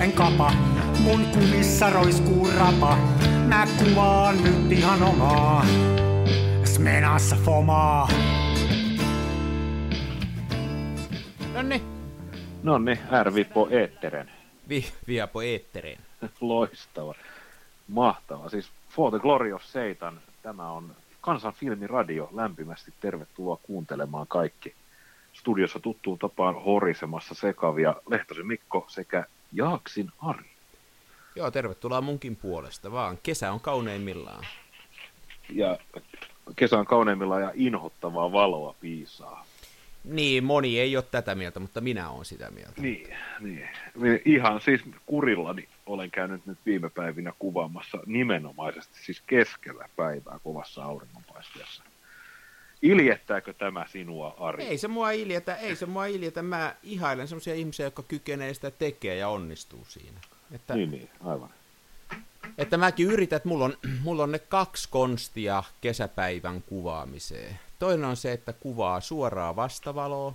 en kapa. Mun kumissa roiskuu rapa. Mä kuvaan nyt ihan omaa. Smenassa fomaa. Nonni, No niin, R-Vippo Eetteren. vi, via på eettereen. Loistava. Mahtava. Siis For the Glory of Satan. Tämä on Kansan filmiradio. Lämpimästi tervetuloa kuuntelemaan kaikki. Studiossa tuttuun tapaan horisemassa sekavia Lehtosen Mikko sekä Jaaksin Ari. Joo, tervetuloa munkin puolesta vaan. Kesä on kauneimmillaan. Ja kesän kauneimmilla ja inhottavaa valoa piisaa. Niin, moni ei ole tätä mieltä, mutta minä olen sitä mieltä. Niin, niin. Ihan siis kurillani olen käynyt nyt viime päivinä kuvaamassa nimenomaisesti siis keskellä päivää kovassa auringonpaisteessa. Iljettääkö tämä sinua, Ari? Ei se mua iljetä, ei se mua iljetä. Mä ihailen semmoisia ihmisiä, jotka kykenee sitä tekee ja onnistuu siinä. Että, Niin, niin, aivan. että mäkin yritän, että mulla on, mulla on ne kaksi konstia kesäpäivän kuvaamiseen. Toinen on se, että kuvaa suoraa vastavaloa.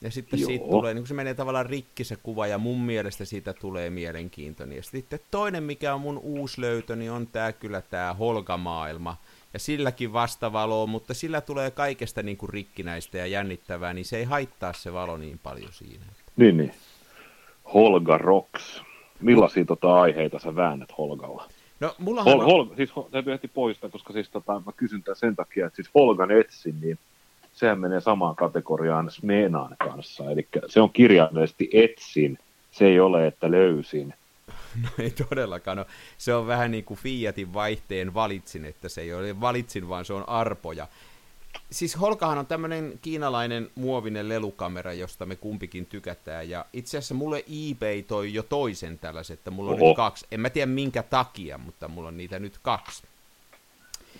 Ja sitten Joo. siitä tulee, niin kun se menee tavallaan rikki se kuva, ja mun mielestä siitä tulee mielenkiintoinen. Ja sitten toinen, mikä on mun uusi löytö, niin on tää kyllä tää Holga-maailma. Ja silläkin vastavaloa, mutta sillä tulee kaikesta niin kuin rikkinäistä ja jännittävää, niin se ei haittaa se valo niin paljon siinä. Niin, niin. Holga Rocks. Millaisia tota aiheita sä väännät Holgalla? No, mullahan Hol, on... Hol, siis täytyy heti poistaa, koska siis tota, mä kysyn tämän sen takia, että siis Holgan etsin, niin sehän menee samaan kategoriaan Smenaan kanssa. Eli se on kirjaimellisesti etsin, se ei ole, että löysin. No ei todellakaan. No, se on vähän niin kuin Fiatin vaihteen valitsin, että se ei ole valitsin, vaan se on arpoja. Siis Holkahan on tämmöinen kiinalainen muovinen lelukamera, josta me kumpikin tykätään. Ja itse asiassa mulle eBay toi jo toisen tällaisen, että mulla on Oho. nyt kaksi. En mä tiedä minkä takia, mutta mulla on niitä nyt kaksi.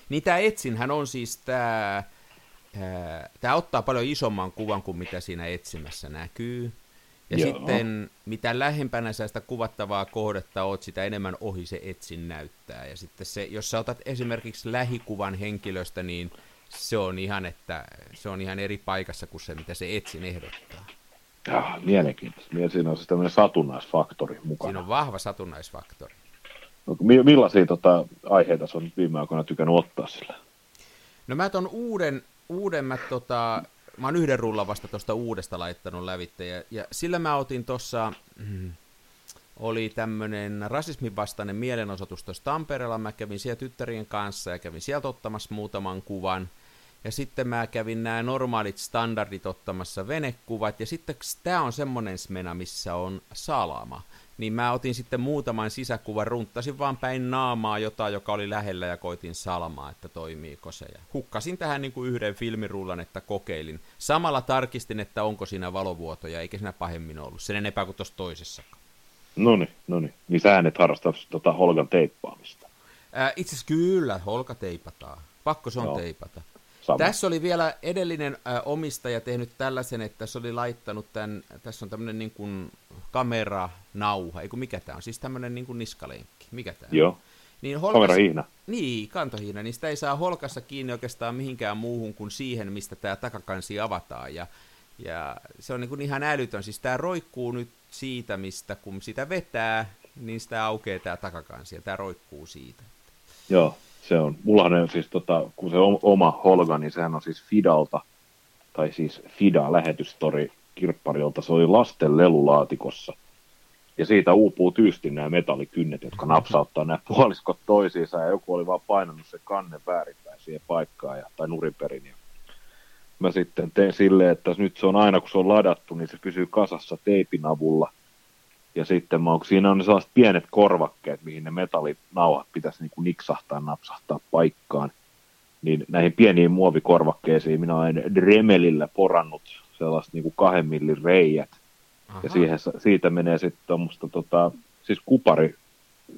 Niin tämä etsinhän on siis tämä... Tämä ottaa paljon isomman kuvan kuin mitä siinä etsimässä näkyy. Ja Joo. sitten mitä lähempänä sä sitä kuvattavaa kohdetta oot, sitä enemmän ohi se etsin näyttää. Ja sitten se, jos sä otat esimerkiksi lähikuvan henkilöstä, niin se on ihan, että, se on ihan eri paikassa kuin se, mitä se etsin ehdottaa. Ja, mielenkiintoista. Mie- Siinä on siis tämmöinen satunnaisfaktori mukana. Siinä on vahva satunnaisfaktori. No, mi- millaisia tota, aiheita sä on viime aikoina tykännyt ottaa sillä? No mä ton uuden, uuden mä, tota, mä oon yhden rullan vasta tuosta uudesta laittanut lävitte, ja, ja sillä mä otin tuossa, mm, oli tämmönen rasismin vastainen mielenosoitus tuossa Tampereella, mä kävin siellä tyttärien kanssa ja kävin sieltä ottamassa muutaman kuvan, ja sitten mä kävin nämä normaalit standardit ottamassa venekuvat, ja sitten tämä on semmonen smena, missä on salama. Niin mä otin sitten muutaman sisäkuvan, runttasin vaan päin naamaa jotain, joka oli lähellä, ja koitin salamaa, että toimiiko se. Ja hukkasin tähän niin kuin yhden filmirullan, että kokeilin. Samalla tarkistin, että onko siinä valovuotoja, eikä siinä pahemmin ollut. Sen enempää kuin tuossa toisessa. No niin, no niin. Niin sä et harrasta tota Holgan teippaamista. Ää, itse asiassa kyllä, holka teipataan. Pakko se on Joo. teipata. Sama. Tässä oli vielä edellinen äh, omistaja tehnyt tällaisen, että se oli laittanut tämän, tässä on tämmöinen niin kuin kameranauha, ei kun mikä tämä on, siis tämmöinen niin kuin niskalenkki, mikä tämä on? Joo, Niin kamerahiina. Niin, kantohiina, niin sitä ei saa holkassa kiinni oikeastaan mihinkään muuhun kuin siihen, mistä tämä takakansi avataan, ja, ja se on niin kuin ihan älytön, siis tämä roikkuu nyt siitä, mistä kun sitä vetää, niin sitä aukeaa tämä takakansi, ja tämä roikkuu siitä. Joo, se on. Mullahan on siis, tota, kun se on oma Holga, niin sehän on siis Fidalta, tai siis Fida lähetystori kirpparilta, se oli lasten lelulaatikossa. Ja siitä uupuu tyysti nämä metallikynnet, jotka napsauttaa nämä puoliskot toisiinsa, ja joku oli vaan painanut se kannen väärinpäin siihen paikkaan, ja, tai nurinperin. Ja mä sitten teen silleen, että nyt se on aina kun se on ladattu, niin se pysyy kasassa teipin avulla. Ja sitten mä, siinä on sellaiset pienet korvakkeet, mihin ne metallinauhat pitäisi niin kuin niksahtaa, napsahtaa paikkaan. Niin näihin pieniin muovikorvakkeisiin minä olen Dremelillä porannut sellaiset niin kuin kahden millin reijät. Aha. Ja siihen, siitä menee sitten tuommoista, tota, siis kupari,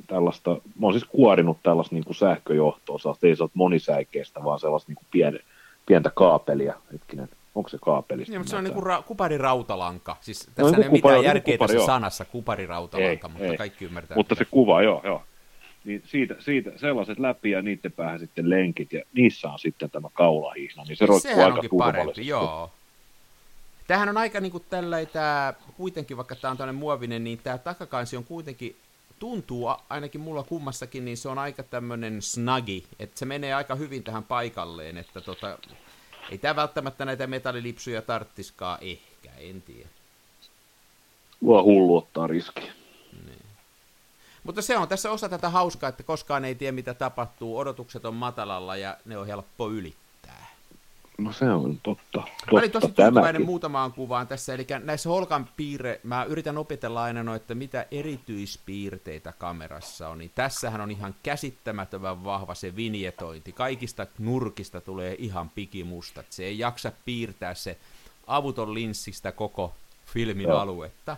tällaista, mä oon siis kuorinut tällaista niin kuin sähköjohtoa, sellaista, ei se ole monisäikeistä, vaan sellaista niin kuin pien, pientä kaapelia, hetkinen, onko se kaapeli? Niin, mutta se on niinku ra- kuparirautalanka. Siis No, tässä joku ei ole mitään joku järkeä kupari, tässä joo. sanassa kuparirautalanka, Ei, mutta ei. kaikki ymmärtää. Mutta se kuva, joo, joo. Niin siitä, siitä sellaiset läpi ja niiden päähän sitten lenkit ja niissä on sitten tämä kaulahihna, niin se roikkuu Sehän aika parempi, joo. Tämähän on aika niin kuin tällä, tämä, kuitenkin vaikka tämä on tämmöinen muovinen, niin tämä takakansi on kuitenkin, tuntuu ainakin mulla kummassakin, niin se on aika tämmöinen snagi, että se menee aika hyvin tähän paikalleen, että tota, ei tämä välttämättä näitä metallilipsuja tarttiskaan ehkä, en tiedä. Voi hullu ottaa riski. Niin. Mutta se on tässä osa tätä hauskaa, että koskaan ei tiedä mitä tapahtuu, odotukset on matalalla ja ne on helppo ylittää. No se on totta. totta mä olin tosi tyytyväinen muutamaan kuvaan tässä, eli näissä Holkan piirre, mä yritän opetella aina no, että mitä erityispiirteitä kamerassa on, niin tässähän on ihan käsittämättömän vahva se vinjetointi. Kaikista nurkista tulee ihan pikimustat. Se ei jaksa piirtää se avuton linssistä koko filmin Joo. aluetta.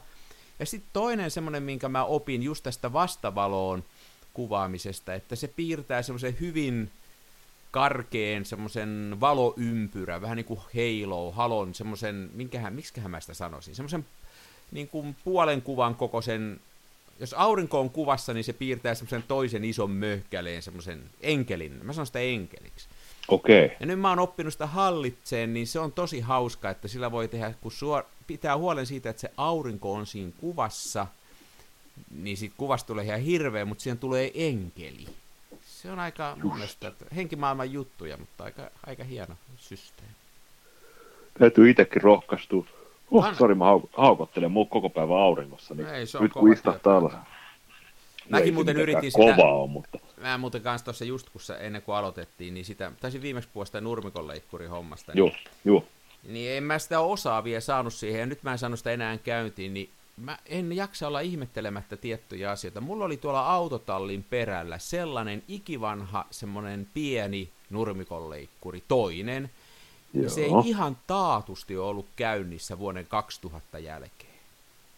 Ja sitten toinen semmoinen, minkä mä opin just tästä vastavaloon kuvaamisesta, että se piirtää semmoisen hyvin karkeen semmoisen valoympyrä, vähän niin kuin Halo, Halon, semmoisen, minkähän, miksiköhän mä sitä sanoisin, semmoisen niin kuin puolen kuvan kokoisen, jos aurinko on kuvassa, niin se piirtää semmoisen toisen ison möhkäleen, semmoisen enkelin, mä sanon sitä enkeliksi. Okei. Okay. Ja nyt mä oon oppinut sitä hallitseen, niin se on tosi hauska, että sillä voi tehdä, kun suor, pitää huolen siitä, että se aurinko on siinä kuvassa, niin siitä kuvasta tulee ihan hirveä, mutta siihen tulee enkeli. Se on aika mun mielestä, henkimaailman juttuja, mutta aika, aika hieno systeemi. Täytyy itsekin rohkaistua. Oh, An... sori, mä hauk- haukottelen muu koko päivän auringossa, niin Ei, se on nyt kun istahtaa alas. Mäkin muuten yritin sitä. Kovaa on, mutta... Mä muuten kanssa tuossa just kun ennen kuin aloitettiin, niin sitä, taisin viimeksi puhua sitä nurmikonleikkuri hommasta. Joo, niin, joo. Niin en mä sitä osaa vielä saanut siihen, ja nyt mä en saanut sitä enää käyntiin, niin mä en jaksa olla ihmettelemättä tiettyjä asioita. Mulla oli tuolla autotallin perällä sellainen ikivanha, semmoinen pieni nurmikonleikkuri, toinen. Joo. Se ei ihan taatusti ollut käynnissä vuoden 2000 jälkeen.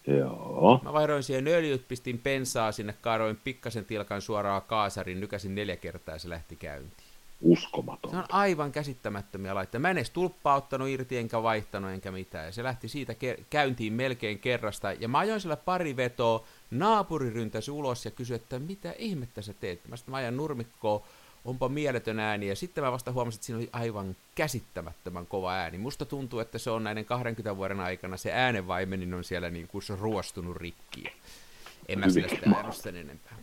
Joo. Mä vaihdoin siihen öljyt, pistin pensaa sinne, kaaroin pikkasen tilkan suoraan kaasarin, nykäsin neljä kertaa ja se lähti käyntiin. Uskomaton. Se on aivan käsittämättömiä laitteita. Mä en edes tulppaa ottanut irti, enkä vaihtanut, enkä mitään. Ja se lähti siitä ke- käyntiin melkein kerrasta. Ja mä ajoin sillä pari vetoa, naapuri ryntäsi ulos ja kysyi, että mitä ihmettä sä teet? Mä sitten mä ajan nurmikkoon, onpa mieletön ääni. Ja sitten mä vasta huomasin, että siinä oli aivan käsittämättömän kova ääni. Musta tuntuu, että se on näiden 20 vuoden aikana, se äänenvaimenin on siellä niin kuin se ruostunut rikki. En mä sillä sitä sen enempää.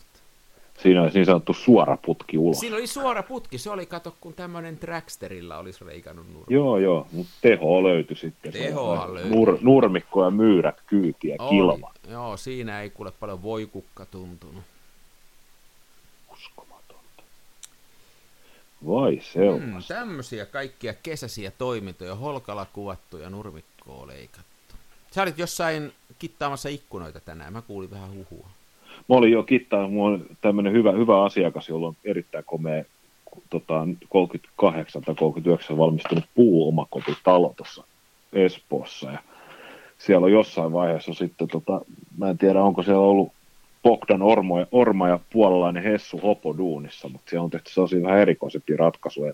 Siinä oli niin sanottu suora putki ulos. Siinä oli suora putki, se oli, kato, kun tämmöinen Dragsterilla olisi reikannut nurmi. Joo, joo, mutta teho löytyi sitten. Teho löytyi. Nur, nurmikko ja myyrät kyytiä kilma. Joo, siinä ei kuule paljon voikukka tuntunut. Uskomatonta. Vai sellaista. Hmm, tämmöisiä kaikkia kesäisiä toimintoja, holkalla kuvattuja nurmikkoa leikattu. Sä olit jossain kittaamassa ikkunoita tänään, mä kuulin vähän huhua mä olin jo kittaa, mulla on tämmöinen hyvä, hyvä asiakas, jolla on erittäin komea tota, 38 tai 39 valmistunut puuomakotitalo tuossa Espoossa. Ja siellä on jossain vaiheessa sitten, tota, mä en tiedä onko siellä ollut Bogdan Ormo ja, Orma ja puolalainen Hessu Hopoduunissa, mutta siellä on tehty sellaisia vähän erikoisempia ratkaisuja.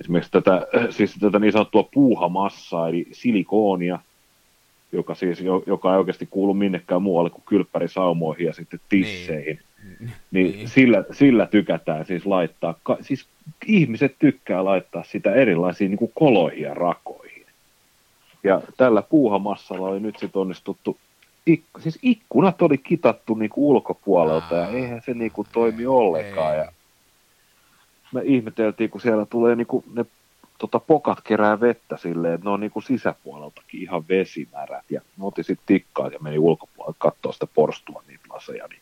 Esimerkiksi tätä, siis tätä niin sanottua puuhamassaa, eli silikoonia, joka, siis, joka ei oikeasti kuulu minnekään muualle kuin kylppärisaumoihin ja sitten tisseihin. Niin, niin, niin. Sillä, sillä tykätään siis laittaa, siis ihmiset tykkää laittaa sitä erilaisiin niin kuin koloihin ja rakoihin. Ja tällä puuhamassalla oli nyt sitten onnistuttu, ik, siis ikkunat oli kitattu niin kuin ulkopuolelta ja eihän se niin kuin toimi ollenkaan. Ja me ihmeteltiin, kun siellä tulee niin kuin ne tota, pokat kerää vettä silleen, että ne on niinku sisäpuoleltakin ihan vesimärät. Ja ne otin sitten tikkaa ja meni ulkopuolelle katsoa sitä porstua niitä laseja. Niin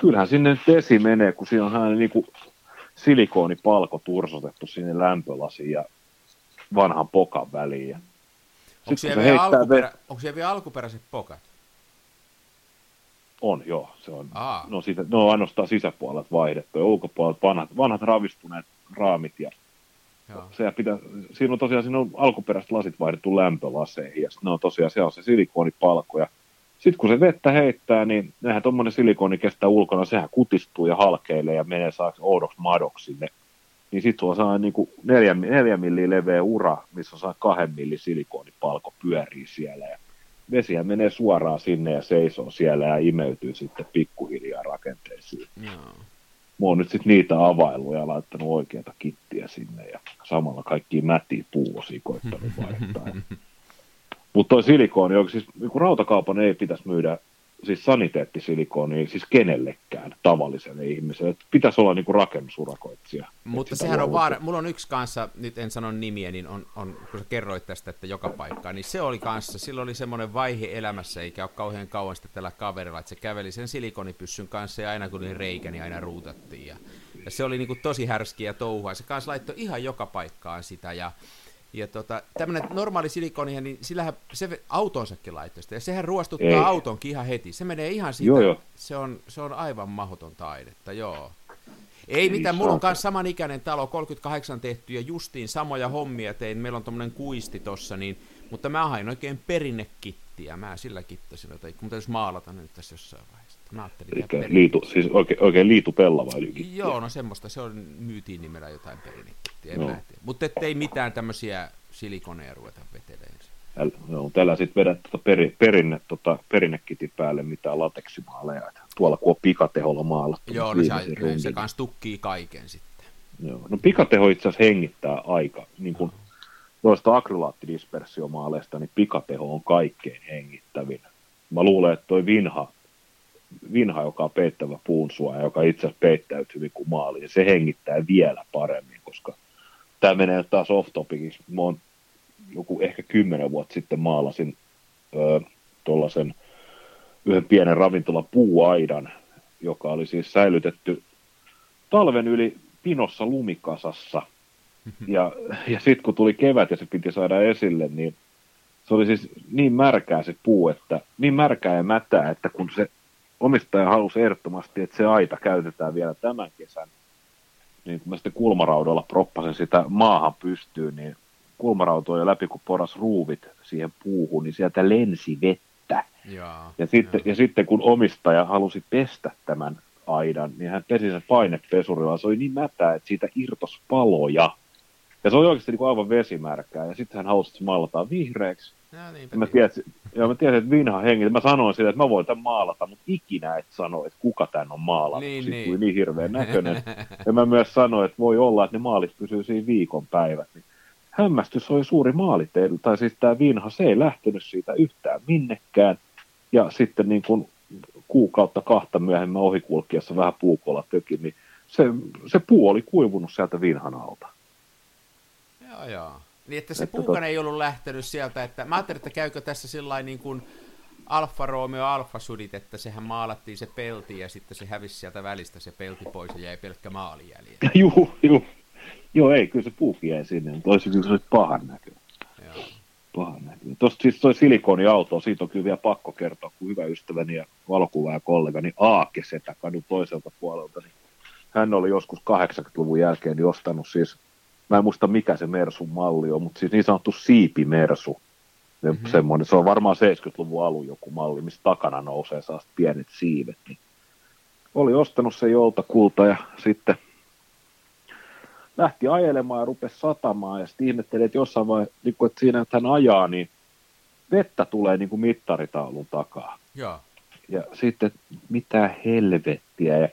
kyllähän sinne vesi menee, kun siinä on hän niinku silikoonipalko tursotettu sinne lämpölasiin ja vanhan pokan väliin. Ja onko, siellä vielä alkuperä, ve... onko siellä vielä alkuperäiset pokat? On, joo. Se on, no, siitä, ne on ainoastaan sisäpuolet vaihdettu ja ulkopuolet vanhat, vanhat ravistuneet raamit ja se pitää, siinä on tosiaan siinä on alkuperäiset lasit vaihdettu lämpölaseihin ja ne on tosiaan se on se silikoonipalko ja sitten kun se vettä heittää, niin nehän tuommoinen silikooni kestää ulkona, sehän kutistuu ja halkeilee ja menee saaksi oudoksi madoksi sinne. Niin sitten sulla saa niinku neljä, neljä milliä leveä ura, missä on saa kahden millin silikoonipalko pyörii siellä. Ja vesiä menee suoraan sinne ja seisoo siellä ja imeytyy sitten pikkuhiljaa rakenteisiin. Joo mä oon nyt sitten niitä availuja ja laittanut oikeata kittiä sinne ja samalla kaikki mätiä puuosia koittanut vaihtaa. Mutta toi silikooni, siis niin rautakaupan ei pitäisi myydä siis saniteettisilikooni siis kenellekään tavalliselle ihmiselle. Että pitäisi olla niinku rakennusurakoitsija. Mutta sehän on vaara. Mulla on yksi kanssa, nyt en sano nimiä, niin on, on, kun sä kerroit tästä, että joka paikka, niin se oli kanssa, silloin oli semmoinen vaihe elämässä, eikä ole kauhean kauan sitten tällä kaverilla, että se käveli sen silikonipyssyn kanssa ja aina kun oli reikä, niin aina ruutattiin. Ja, ja se oli niinku tosi härskiä touhua. Se kanssa laittoi ihan joka paikkaan sitä ja ja tota, tämmöinen normaali silikoni, niin sillähän se autonsakin laittoi sitä, ja sehän ruostuttaa Ei. autonkin ihan heti. Se menee ihan siitä, joo, joo. Se, on, se on aivan mahdoton taidetta, joo. Ei mitään, mulla on myös samanikäinen talo, 38 tehty ja justiin samoja hommia tein, meillä on tommonen kuisti tossa, niin, mutta mä hain oikein perinnekittiä, mä sillä kittasin, että kun täytyisi maalata nyt tässä jossain vaiheessa. Mä ajattelin Eli liitu, siis oikein, oikein liitu pellava Joo, no semmoista, se on, myytiin nimellä jotain perinnekittiä, en no. Mutta ettei mitään tämmöisiä silikoneja ruveta veteleen. No, tällä sitten vedät tota peri, perinne, tota, perinnekitin päälle mitään lateksimaaleja. Tuolla kun on pikateholla maalattu. Joo, no se, se kanssa tukkii kaiken sitten. Joo, no pikateho itse asiassa hengittää aika, niin kuin noista akrylaattidispersiomaaleista, niin pikateho on kaikkein hengittävin. Mä luulen, että toi vinha, vinha joka on peittävä puunsuoja, joka itse asiassa peittäytyy hyvin kuin maali, ja se hengittää vielä paremmin, koska tämä menee taas off-topiciksi. Mä oon joku ehkä kymmenen vuotta sitten maalasin tuollaisen yhden pienen ravintola puuaidan, joka oli siis säilytetty talven yli pinossa lumikasassa. Mhm. Ja, ja sitten kun tuli kevät ja se piti saada esille, niin se oli siis niin märkää se puu, että niin märkää ja mätää, että kun se omistaja halusi ehdottomasti, että se aita käytetään vielä tämän kesän, niin kun mä sitten kulmaraudoilla proppasin sitä maahan pystyyn, niin kulmarautoja läpi, kun poras ruuvit siihen puuhun, niin sieltä lensi vettä. Jaa, ja, sitten, ja sitten kun omistaja halusi pestä tämän aidan, niin hän pesi sen painepesurilla. Se oli niin mätää, että siitä irtos paloja. Ja se oli oikeasti niin kuin aivan vesimärkää. Ja sitten hän halusi, että se maalataan vihreäksi. Ja, ja mä, tiesin, ja mä tiesin, että vinha hengi. Mä sanoin sille, että mä voin tämän maalata, mutta ikinä et sano, että kuka tämän on maalannut. Niin, Siitä niin. niin hirveän näköinen. ja mä myös sanoin, että voi olla, että ne maalit pysyy siinä viikon päivät. Niin hämmästys oli suuri maaliteilla, tai siis tämä Vinha, se ei lähtenyt siitä yhtään minnekään. Ja sitten niin kuin kuukautta kahta myöhemmin ohikulkiessa vähän puukolla töki, niin se, se puu oli kuivunut sieltä Vinhan alta. Joo, joo. Niin, että se että puukan tot... ei ollut lähtenyt sieltä, että mä ajattelin, että käykö tässä sillä niin kuin Alfa Romeo Alfa Sudit, että sehän maalattiin se pelti ja sitten se hävisi sieltä välistä se pelti pois ja jäi pelkkä maali jäljellä. Juu, juu. Joo, ei, kyllä se puukin jäi sinne, mutta olisi kyllä se pahan näköinen. Pahan näköinen. Tuosta siis toi silikoniauto, siitä on kyllä vielä pakko kertoa, kun hyvä ystäväni ja valokuvaaja kollegani Aake Setä kadun toiselta puolelta, niin hän oli joskus 80-luvun jälkeen niin ostanut siis, mä en muista mikä se Mersun malli on, mutta siis niin sanottu siipimersu. Mm-hmm. Semmoinen, se on varmaan 70-luvun alun joku malli, missä takana nousee saa pienet siivet. Niin oli ostanut se joltakulta ja sitten lähti ajelemaan ja rupesi satamaan ja sitten ihmetteli, että jossain vaiheessa, niin että siinä että hän ajaa, niin vettä tulee niin kuin mittaritaulun takaa. Ja, ja sitten mitä helvettiä ja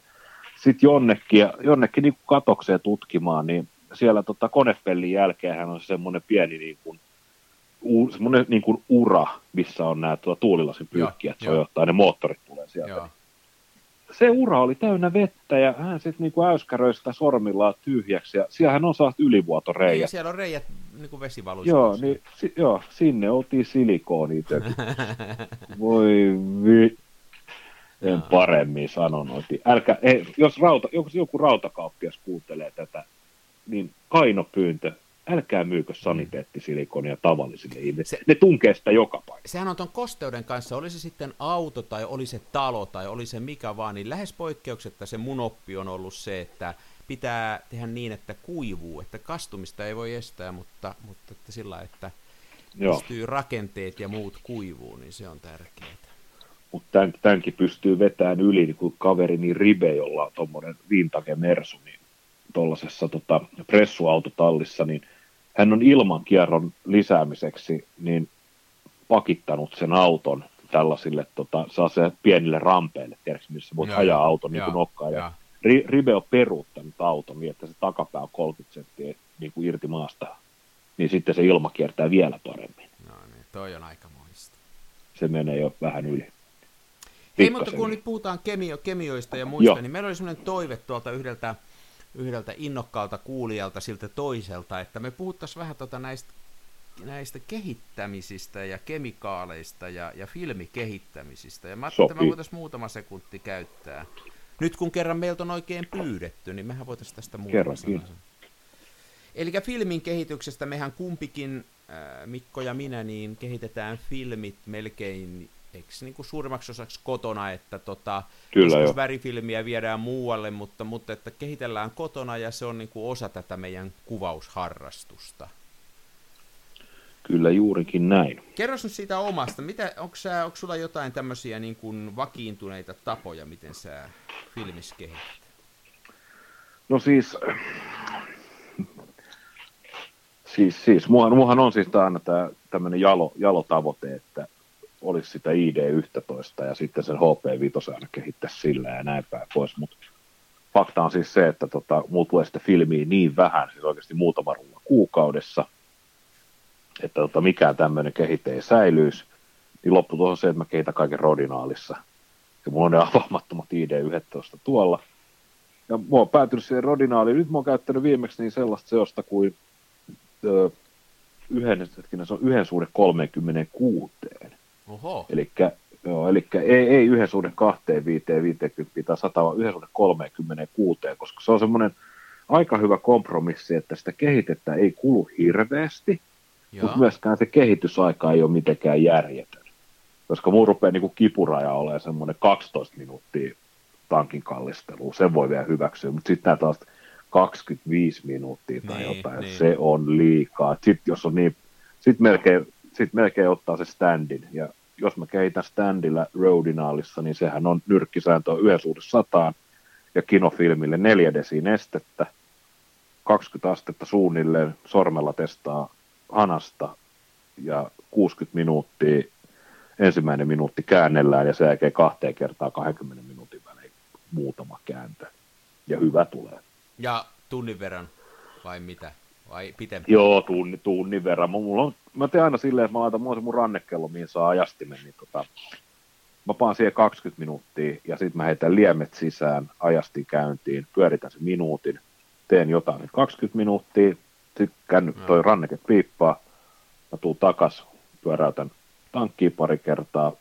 sitten jonnekin, ja jonnekin niin kuin katokseen tutkimaan, niin siellä tota konepellin jälkeen hän on semmoinen pieni niin kuin, u, semmoinen niin kuin ura, missä on nämä tuota, tuulilasin pyyhkiä, että se on ne moottorit tulee sieltä. Joo se ura oli täynnä vettä ja hän sitten niinku äyskäröi sitä sormillaan tyhjäksi ja siellähän on saat ylivuotoreijät. Niin, siellä on reijät niinku vesivaluissa. Joo, niin, si, joo, sinne oltiin silikooni Voi vi... En paremmin sanonut. Älkää, ei, jos, rauta, jos joku rautakauppias kuuntelee tätä, niin kainopyyntö, älkää myykö saniteettisilikonia tavallisille ihmisille. Se, ne tunkee sitä joka paikassa. Sehän on tuon kosteuden kanssa, oli se sitten auto tai oli se talo tai oli se mikä vaan, niin lähes poikkeuksetta se mun oppi on ollut se, että pitää tehdä niin, että kuivuu, että kastumista ei voi estää, mutta, mutta että sillä että Joo. pystyy rakenteet ja muut kuivuu, niin se on tärkeää. Mutta tämän, tämänkin pystyy vetämään yli, niin kuin kaverini Ribe, jolla on tuommoinen vintage Mersu, niin tuollaisessa tota, pressuautotallissa, niin hän on ilmankierron lisäämiseksi niin pakittanut sen auton tällaisille tota, se pienille rampeille, tiedätkö, missä voit ja, ajaa auton niin kuin nokkaan. Ja, ja Ribe on peruuttanut auton niin, että se takapää on 30 senttiä niin kuin irti maasta, niin sitten se ilma kiertää vielä paremmin. No niin, toi on aika se menee jo vähän yli. Hei, mutta kun nyt puhutaan kemio, kemioista ja muista, Joo. niin meillä oli sellainen toive tuolta yhdeltä, yhdeltä innokkaalta kuulijalta siltä toiselta, että me puhuttaisiin vähän tuota näistä, näistä kehittämisistä ja kemikaaleista ja, ja filmikehittämisistä. Ja mä ajattelin, että me voitaisiin muutama sekunti käyttää. Nyt kun kerran meiltä on oikein pyydetty, niin mehän voitaisiin tästä muutama sanoa. Eli filmin kehityksestä mehän kumpikin, äh, Mikko ja minä, niin kehitetään filmit melkein eikö niin kuin suurimmaksi osaksi kotona, että tota, Kyllä jo. värifilmiä viedään muualle, mutta, mutta että kehitellään kotona ja se on niin kuin osa tätä meidän kuvausharrastusta. Kyllä juurikin näin. Kerro nyt siitä omasta. Mitä, onko, sä, onko sulla jotain tämmöisiä niin kuin vakiintuneita tapoja, miten sä filmissä kehität? No siis, siis, siis muahan, muahan on siis aina tämä tämmöinen jalo, jalotavoite, että olisi sitä ID11 ja sitten sen HP5 aina kehittäisi sillä ja näin päin pois, mutta fakta on siis se, että tota, mulla tulee sitä filmiä niin vähän, siis oikeasti muutama rulla kuukaudessa, että tota, mikään tämmöinen kehite ei säilyisi, niin lopputulos on se, että mä kehitän kaiken rodinaalissa. Ja mulla on ne avaamattomat ID11 tuolla. Ja mä oon päätynyt siihen rodinaaliin. Nyt mä oon käyttänyt viimeksi niin sellaista seosta kuin ö, yhden, hetkinen, se on yhden suhde 36. Oho. Elikkä, joo, eli ei, ei yhden suhde kahteen, viiteen, viitekymmentä tai sata, vaan yhden suhde 36, koska se on semmoinen aika hyvä kompromissi, että sitä kehitettä ei kulu hirveästi, Joo. mutta myöskään se kehitysaika ei ole mitenkään järjetön. Koska mun rupeaa niin kuin kipuraja olemaan semmoinen 12 minuuttia tankin kallistelu, sen voi vielä hyväksyä, mutta sitten taas 25 minuuttia tai niin, jotain, niin. se on liikaa. Sitten jos on niin, sitten melkein sitten melkein ottaa se standin. Ja jos mä kehitän standilla Rodinaalissa, niin sehän on nyrkkisääntö on yhden suhde sataan ja kinofilmille neljä desi nestettä, 20 astetta suunnilleen, sormella testaa hanasta ja 60 minuuttia, ensimmäinen minuutti käännellään ja sen jälkeen kahteen kertaa 20 minuutin välein muutama kääntö. Ja hyvä tulee. Ja tunnin verran vai mitä? Vai pitempi? Joo, tunni, tunnin verran. Mulla on, mä teen aina silleen, että mä laitan mulla mun rannekello, mihin saa ajastimen, niin tota, mä paan siihen 20 minuuttia ja sitten mä heitän liemet sisään, ajasti käyntiin, pyöritän sen minuutin, teen jotain 20 minuuttia, sitten känny, toi no. ranneke piippaa, mä tuun takas, pyöräytän tankkiin pari kertaa,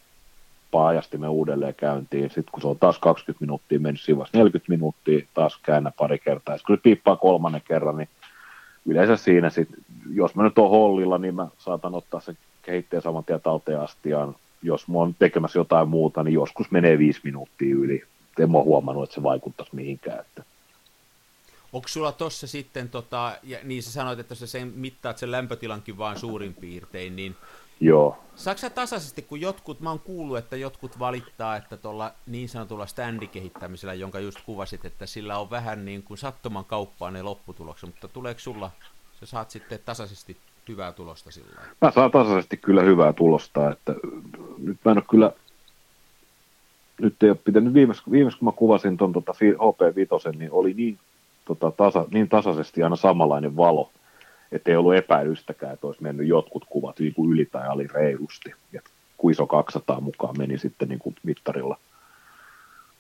paajastimen uudelleen käyntiin. Sitten kun se on taas 20 minuuttia mennyt, siinä 40 minuuttia, taas käännä pari kertaa. Sitten kun se piippaa kolmannen kerran, niin yleensä siinä sit, jos mä nyt oon hollilla, niin mä saatan ottaa sen kehitteen saman tien talteen astiaan. Jos mä oon tekemässä jotain muuta, niin joskus menee viisi minuuttia yli. En mä huomannut, että se vaikuttaisi mihinkään. Että. Onko sulla tuossa sitten, tota, ja niin sä sanoit, että sä sen mittaat sen lämpötilankin vaan suurin piirtein, niin Joo. Saatko tasaisesti, kun jotkut, mä oon kuullut, että jotkut valittaa, että tuolla niin sanotulla standikehittämisellä, jonka just kuvasit, että sillä on vähän niin kuin sattuman kauppaa ne lopputulokset, mutta tuleeko sulla, sä saat sitten tasaisesti hyvää tulosta sillä Mä saan tasaisesti kyllä hyvää tulosta, että nyt mä en ole kyllä, nyt ei ole pitänyt, viimeis, viimeis kun mä kuvasin tuon tota HP5, niin oli niin, tota, tasa, niin tasaisesti aina samanlainen valo, että ei ollut epäilystäkään, että olisi mennyt jotkut kuvat niin kuin yli tai ali reilusti. Ja iso 200 mukaan meni sitten niin kuin mittarilla.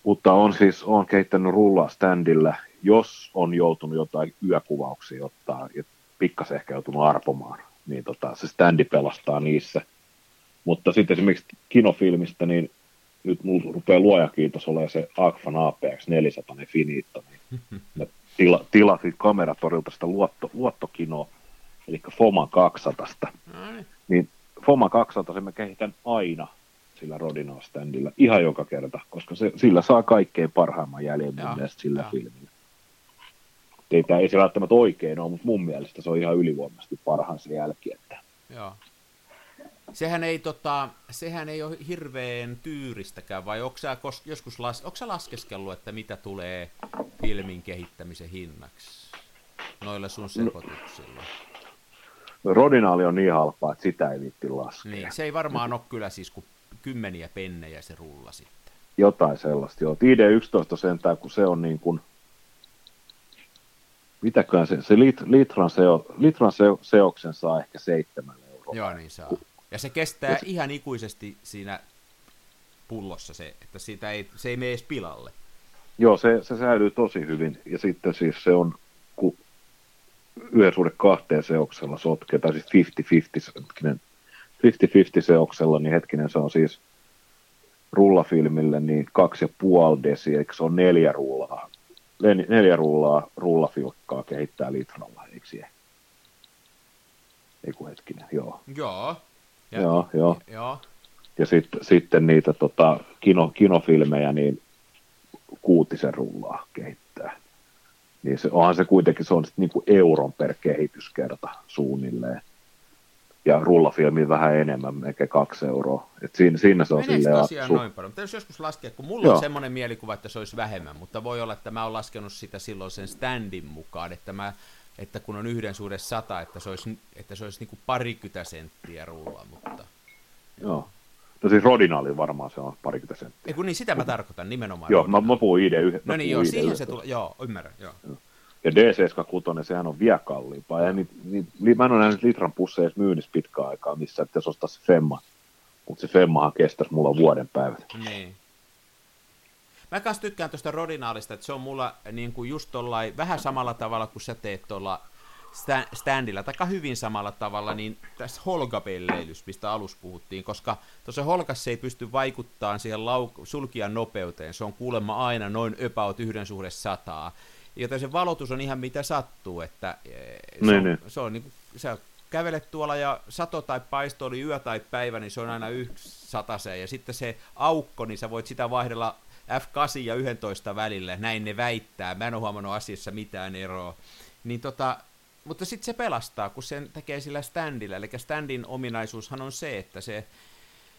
Mutta on siis, on kehittänyt rullaa standilla, jos on joutunut jotain yökuvauksia ottaa, ja pikkasen ehkä joutunut arpomaan, niin tota, se standi pelastaa niissä. Mutta sitten esimerkiksi kinofilmistä, niin nyt mulla rupeaa luoja kiitos olemaan se Agfan APX 400 Finito, niin tila, tilasin kameratorilta sitä luotto, luottokinoa, eli FOMA 200. Mm. Niin FOMA 200 me kehitän aina sillä Rodino-standilla ihan joka kerta, koska se, sillä saa kaikkein parhaimman jäljen mun mielestä sillä ja. filmillä. Ei, tämä ei se välttämättä oikein ole, mutta mun mielestä se on ihan ylivoimaisesti parhaan se jälki. Että... Joo. Sehän ei, tota, sehän ei ole hirveän tyyristäkään, vai onko sä kos, joskus las, onko sä laskeskellut, että mitä tulee filmin kehittämisen hinnaksi noilla sun no- sekoituksilla? No Rodinaali on niin halpaa, että sitä ei viitti laskea. Niin, se ei varmaan ole kyllä siis kuin kymmeniä pennejä se rulla sitten. Jotain sellaista, joo. ID11 sentään, kun se on niin kuin, mitäköhän se, se lit, litran, seo, litran seo, seoksen saa ehkä seitsemän euroa. Joo, niin saa. Ja se kestää ja se... ihan ikuisesti siinä pullossa se, että siitä ei, se ei mene edes pilalle. Joo, se, se säilyy tosi hyvin. Ja sitten siis se on, kun yhden suhde kahteen seoksella sotkee, tai siis 50-50, 50-50 seoksella, niin hetkinen se on siis rullafilmille niin kaksi ja puoli desi, eikö se on neljä rullaa, neljä rullaa rullafilkkaa kehittää litralla, eikö se? Eiku hetkinen, joo. Joo. Ja, joo, joo. joo. Ja sitten, sitten niitä tota, kino, kinofilmejä, niin kuutisen rullaa kehittää. Niin se, onhan se kuitenkin, se on sitten niinku euron per kehityskerta suunnilleen. Ja rullafilmi vähän enemmän, melkein kaksi euroa. Et siinä, siinä se on Meneekö silleen... tosiaan su- noin paljon? Jos joskus laskea, kun mulla Joo. on semmoinen mielikuva, että se olisi vähemmän, mutta voi olla, että mä oon laskenut sitä silloin sen standin mukaan, että mä että kun on yhden suhde sata, että se olisi, että se olisi niin kuin parikymmentä senttiä rulla, mutta... Joo. No siis Rodinali varmaan se on parikymmentä senttiä. Ei kun niin, sitä mä tarkoitan nimenomaan. Joo, mä, mä puhun ID yhden. No niin, joo, siihen se tulee, joo, ymmärrän, joo. Ja D76, sehän on vielä kalliimpaa. Ja niin, niin, mä en ole nähnyt litran pusseja edes myynnissä pitkään aikaa missä, että jos ostaa se Femma. Mutta se Femmahan kestäisi mulla vuoden päivät. Niin. Mä kans tykkään tuosta Rodinaalista, että se on mulla niin kuin just tollain, vähän samalla tavalla kuin sä teet tuolla standilla, tai hyvin samalla tavalla, niin tässä Holga-pelleilys, mistä alussa puhuttiin, koska tuossa Holgassa ei pysty vaikuttamaan siihen lauk- sulkijan nopeuteen, se on kuulemma aina noin about yhden suhde sataa, joten se valotus on ihan mitä sattuu, että eh, se, niin, on, niin. se on niin kuin, sä kävelet tuolla ja sato tai paisto oli yö tai päivä, niin se on aina yksi sataseen, ja sitten se aukko, niin sä voit sitä vaihdella F8 ja 11 välillä, näin ne väittää, mä en ole huomannut asiassa mitään eroa. Niin tota, mutta sitten se pelastaa, kun sen tekee sillä standilla, eli standin ominaisuushan on se, että se,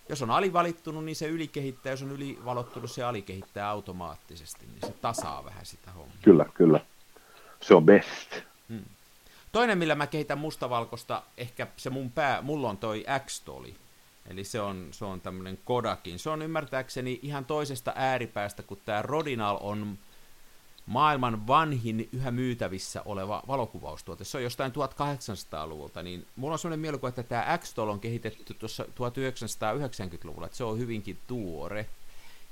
jos on alivalittunut, niin se ylikehittää, jos on ylivalottunut, se alikehittää automaattisesti, niin se tasaa vähän sitä hommaa. Kyllä, kyllä. Se on best. Hmm. Toinen, millä mä kehitän mustavalkosta, ehkä se mun pää, mulla on toi X-toli, Eli se on, se on tämmöinen Kodakin. Se on ymmärtääkseni ihan toisesta ääripäästä, kun tämä Rodinal on maailman vanhin yhä myytävissä oleva valokuvaustuote. Se on jostain 1800-luvulta, niin mulla on sellainen mielikuva, että tämä x on kehitetty tuossa 1990-luvulla, että se on hyvinkin tuore.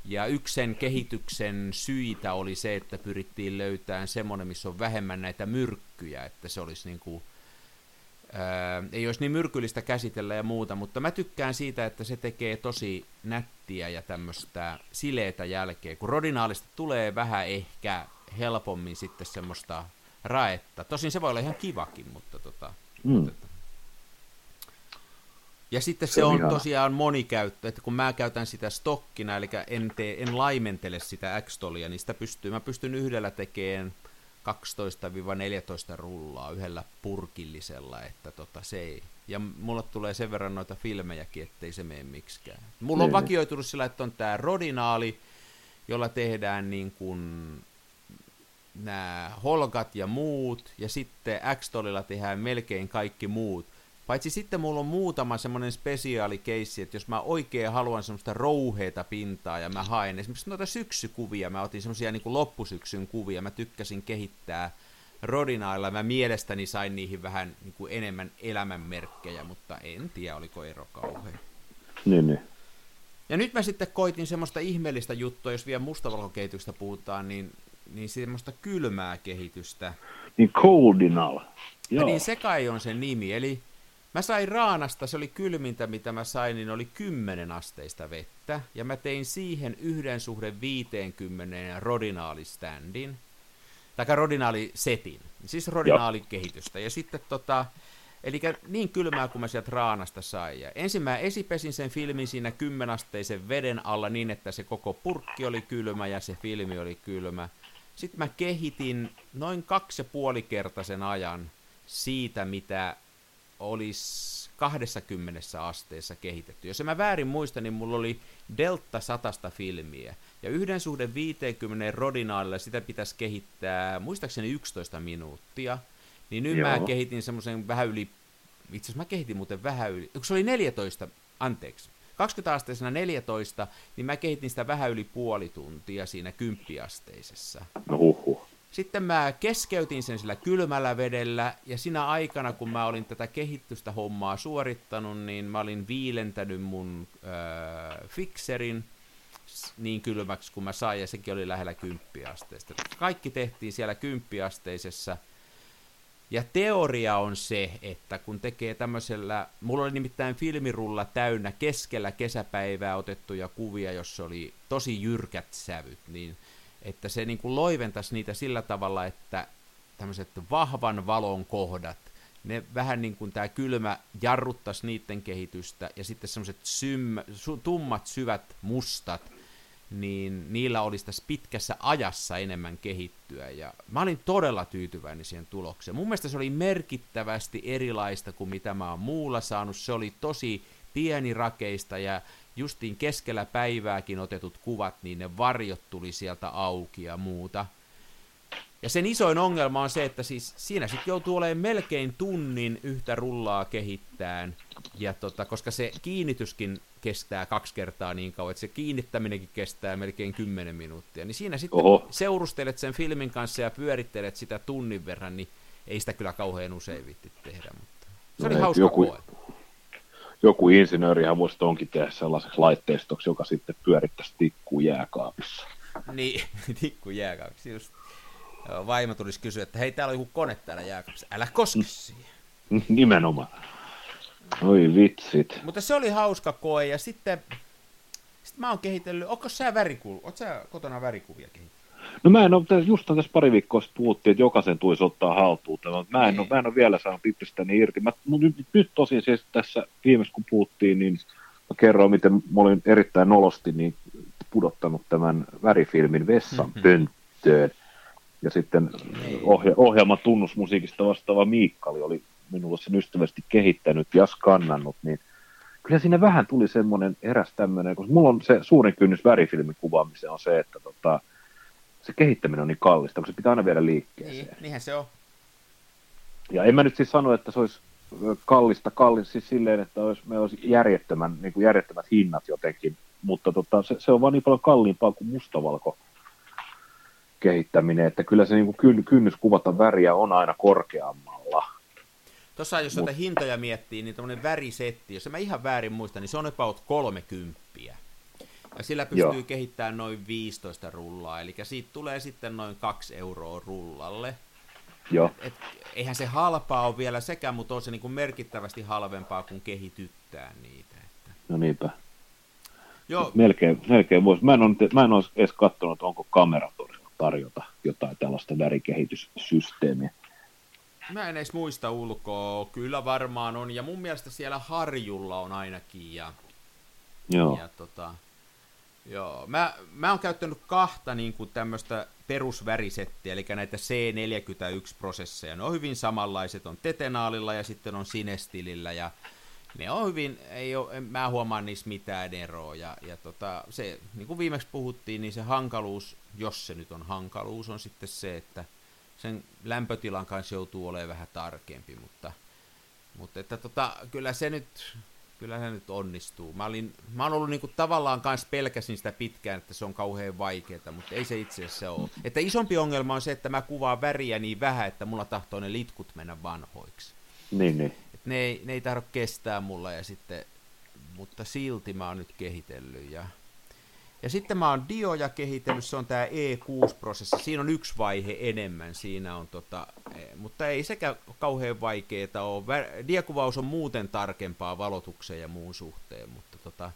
Ja yksi sen kehityksen syitä oli se, että pyrittiin löytämään semmoinen, missä on vähemmän näitä myrkkyjä, että se olisi niin kuin ää, ei olisi niin myrkyllistä käsitellä ja muuta, mutta mä tykkään siitä, että se tekee tosi nättiä ja tämmöistä sileitä jälkeä, kun rodinaalista tulee vähän ehkä helpommin sitten semmoista raetta. Tosin se voi olla ihan kivakin, mutta tota... Mm. Mutta, ja sitten se, se on ihana. tosiaan monikäyttö, että kun mä käytän sitä stokkina, eli en, tee, en laimentele sitä X-tolia, niin sitä pystyy, mä pystyn yhdellä tekemään 12-14 rullaa yhdellä purkillisella, että tota se ei. Ja mulla tulee sen verran noita filmejäkin, ettei se mene miksikään. Mulla on niin. vakioitunut sillä, että on tämä rodinaali, jolla tehdään niin kuin nämä holgat ja muut, ja sitten X-tolilla tehdään melkein kaikki muut. Paitsi sitten mulla on muutama semmoinen spesiaalikeissi, että jos mä oikein haluan semmoista rouheita pintaa ja mä haen esimerkiksi noita syksykuvia, mä otin semmoisia niin loppusyksyn kuvia, mä tykkäsin kehittää Rodinailla, mä mielestäni sain niihin vähän niin kuin enemmän elämänmerkkejä, mutta en tiedä oliko ero kauhean. Niin, niin. Ja nyt mä sitten koitin semmoista ihmeellistä juttua, jos vielä mustavalkokehityksestä puhutaan, niin, niin semmoista kylmää kehitystä. Niin Coldinal. Joo. Ja niin se kai on se nimi, eli Mä sain raanasta, se oli kylmintä mitä mä sain, niin oli 10 asteista vettä, ja mä tein siihen yhden suhde 50 rodinaaliständin, tai rodinaalisetin, siis rodinaalikehitystä, ja sitten tota, eli niin kylmää kuin mä sieltä raanasta sain. Ja ensin mä esipesin sen filmin siinä 10 asteisen veden alla niin, että se koko purkki oli kylmä ja se filmi oli kylmä. Sitten mä kehitin noin kaksi ja puoli kertaisen ajan siitä, mitä olisi 20 asteessa kehitetty. Jos en mä väärin muista, niin mulla oli Delta 100 filmiä. Ja yhden suhde 50 rodinaalilla sitä pitäisi kehittää, muistaakseni 11 minuuttia. Niin nyt Joo. mä kehitin semmoisen vähän yli, itse asiassa mä kehitin muuten vähän yli, kun se oli 14, anteeksi, 20-asteisena 14, niin mä kehitin sitä vähän yli puoli tuntia siinä kymppiasteisessa. No huhhuh. sitten mä keskeytin sen sillä kylmällä vedellä, ja siinä aikana, kun mä olin tätä kehitystä hommaa suorittanut, niin mä olin viilentänyt mun äh, fixerin niin kylmäksi kuin mä sain, ja sekin oli lähellä kymppiasteista. Kaikki tehtiin siellä kymppiasteisessa, ja teoria on se, että kun tekee tämmöisellä, mulla oli nimittäin filmirulla täynnä keskellä kesäpäivää otettuja kuvia, jossa oli tosi jyrkät sävyt, niin että se niin kuin loiventaisi niitä sillä tavalla, että tämmöiset vahvan valon kohdat, ne vähän niin kuin tämä kylmä jarruttaisi niiden kehitystä, ja sitten semmoiset tummat, syvät mustat, niin niillä olisi tässä pitkässä ajassa enemmän kehittyä. Ja mä olin todella tyytyväinen siihen tulokseen. Mun mielestä se oli merkittävästi erilaista kuin mitä mä oon muulla saanut. Se oli tosi pieni rakeista ja justiin keskellä päivääkin otetut kuvat, niin ne varjot tuli sieltä auki ja muuta. Ja sen isoin ongelma on se, että siis siinä sitten joutuu olemaan melkein tunnin yhtä rullaa kehittään, ja tota, koska se kiinnityskin kestää kaksi kertaa niin kauan, että se kiinnittäminenkin kestää melkein 10 minuuttia, niin siinä sitten Oho. seurustelet sen filmin kanssa ja pyörittelet sitä tunnin verran, niin ei sitä kyllä kauhean usein vitti tehdä, mutta se oli no, hauska joku, koe joku insinöörihän voisi onkin tehdä sellaiseksi laitteistoksi, joka sitten pyörittäisi tikkuu jääkaapissa. Niin, tikku jääkaapissa. Just. Vaimo tulisi kysyä, että hei, täällä on joku kone täällä jääkaapissa. Älä koske mm. siihen. Nimenomaan. Oi vitsit. Mutta se oli hauska koe, ja sitten, sitten mä oon kehitellyt, onko sä värikuvia, oot sä kotona värikuvia kehitellyt? No mä en ole, just tässä pari viikkoa sitten puhuttiin, että jokaisen tulisi ottaa haltuun tämä, mä en, ole, mä en ole vielä saanut itsestäni irti. Mä, nyt, nyt tosin siis tässä viimeis kun puhuttiin, niin mä kerroin, miten mä olin erittäin nolosti niin pudottanut tämän värifilmin vessan mm-hmm. pönttöön. Ja sitten niin. ohja, ohjelman tunnusmusiikista vastaava Miikkali oli minulle sen ystävästi kehittänyt ja skannannut, niin kyllä siinä vähän tuli semmoinen eräs tämmöinen, koska mulla on se suurin kynnys värifilmin kuvaamiseen on se, että tota, se kehittäminen on niin kallista, kun se pitää aina viedä liikkeeseen. Niin, niinhän se on. Ja en mä nyt siis sano, että se olisi kallista, kallista siis silleen, että olisi, me olisi järjettömän, niin kuin järjettömät hinnat jotenkin, mutta tota, se, se, on vaan niin paljon kalliimpaa kuin mustavalko kehittäminen, että kyllä se niin kuin kynnys kuvata väriä on aina korkeammalla. Tuossa jos Mut... hintoja miettii, niin tämmöinen värisetti, jos mä ihan väärin muista, niin se on about 30. Ja sillä pystyy Joo. kehittämään noin 15 rullaa, eli siitä tulee sitten noin 2 euroa rullalle. Joo. Et, eihän se halpaa ole vielä sekä, mutta on se niin kuin merkittävästi halvempaa, kun kehityttää niitä. Että... No niinpä. Joo. Melkein, melkein voisi. Mä en, ole, mä en ole edes katsonut, onko kamera tarjota jotain tällaista värikehityssysteemiä. Mä en edes muista ulkoa, kyllä varmaan on, ja mun mielestä siellä Harjulla on ainakin, ja, Joo. ja tota, Joo, mä, mä oon käyttänyt kahta niin kuin tämmöistä perusvärisettiä, eli näitä C41-prosesseja. Ne on hyvin samanlaiset, on Tetenaalilla ja sitten on Sinestilillä, ja ne on hyvin, ei ole, mä huomaan niissä mitään eroa, ja, ja tota, se, niin kuin viimeksi puhuttiin, niin se hankaluus, jos se nyt on hankaluus, on sitten se, että sen lämpötilan kanssa joutuu olemaan vähän tarkempi, mutta, mutta että tota, kyllä se nyt, kyllä se nyt onnistuu. Mä, olin, mä oon ollut niinku tavallaan kanssa pelkäsin sitä pitkään, että se on kauhean vaikeaa, mutta ei se itse asiassa ole. Että isompi ongelma on se, että mä kuvaan väriä niin vähän, että mulla tahtoo ne litkut mennä vanhoiksi. Niin, niin. Et ne, ei, ne ei tarvitse kestää mulla ja sitten, mutta silti mä oon nyt kehitellyt ja ja sitten mä oon dioja kehitellyt, se on tämä E6-prosessi, siinä on yksi vaihe enemmän, siinä on tota, e, mutta ei sekä kauhean vaikeeta ole. Diakuvaus on muuten tarkempaa valotuksen ja muun suhteen, mutta tota,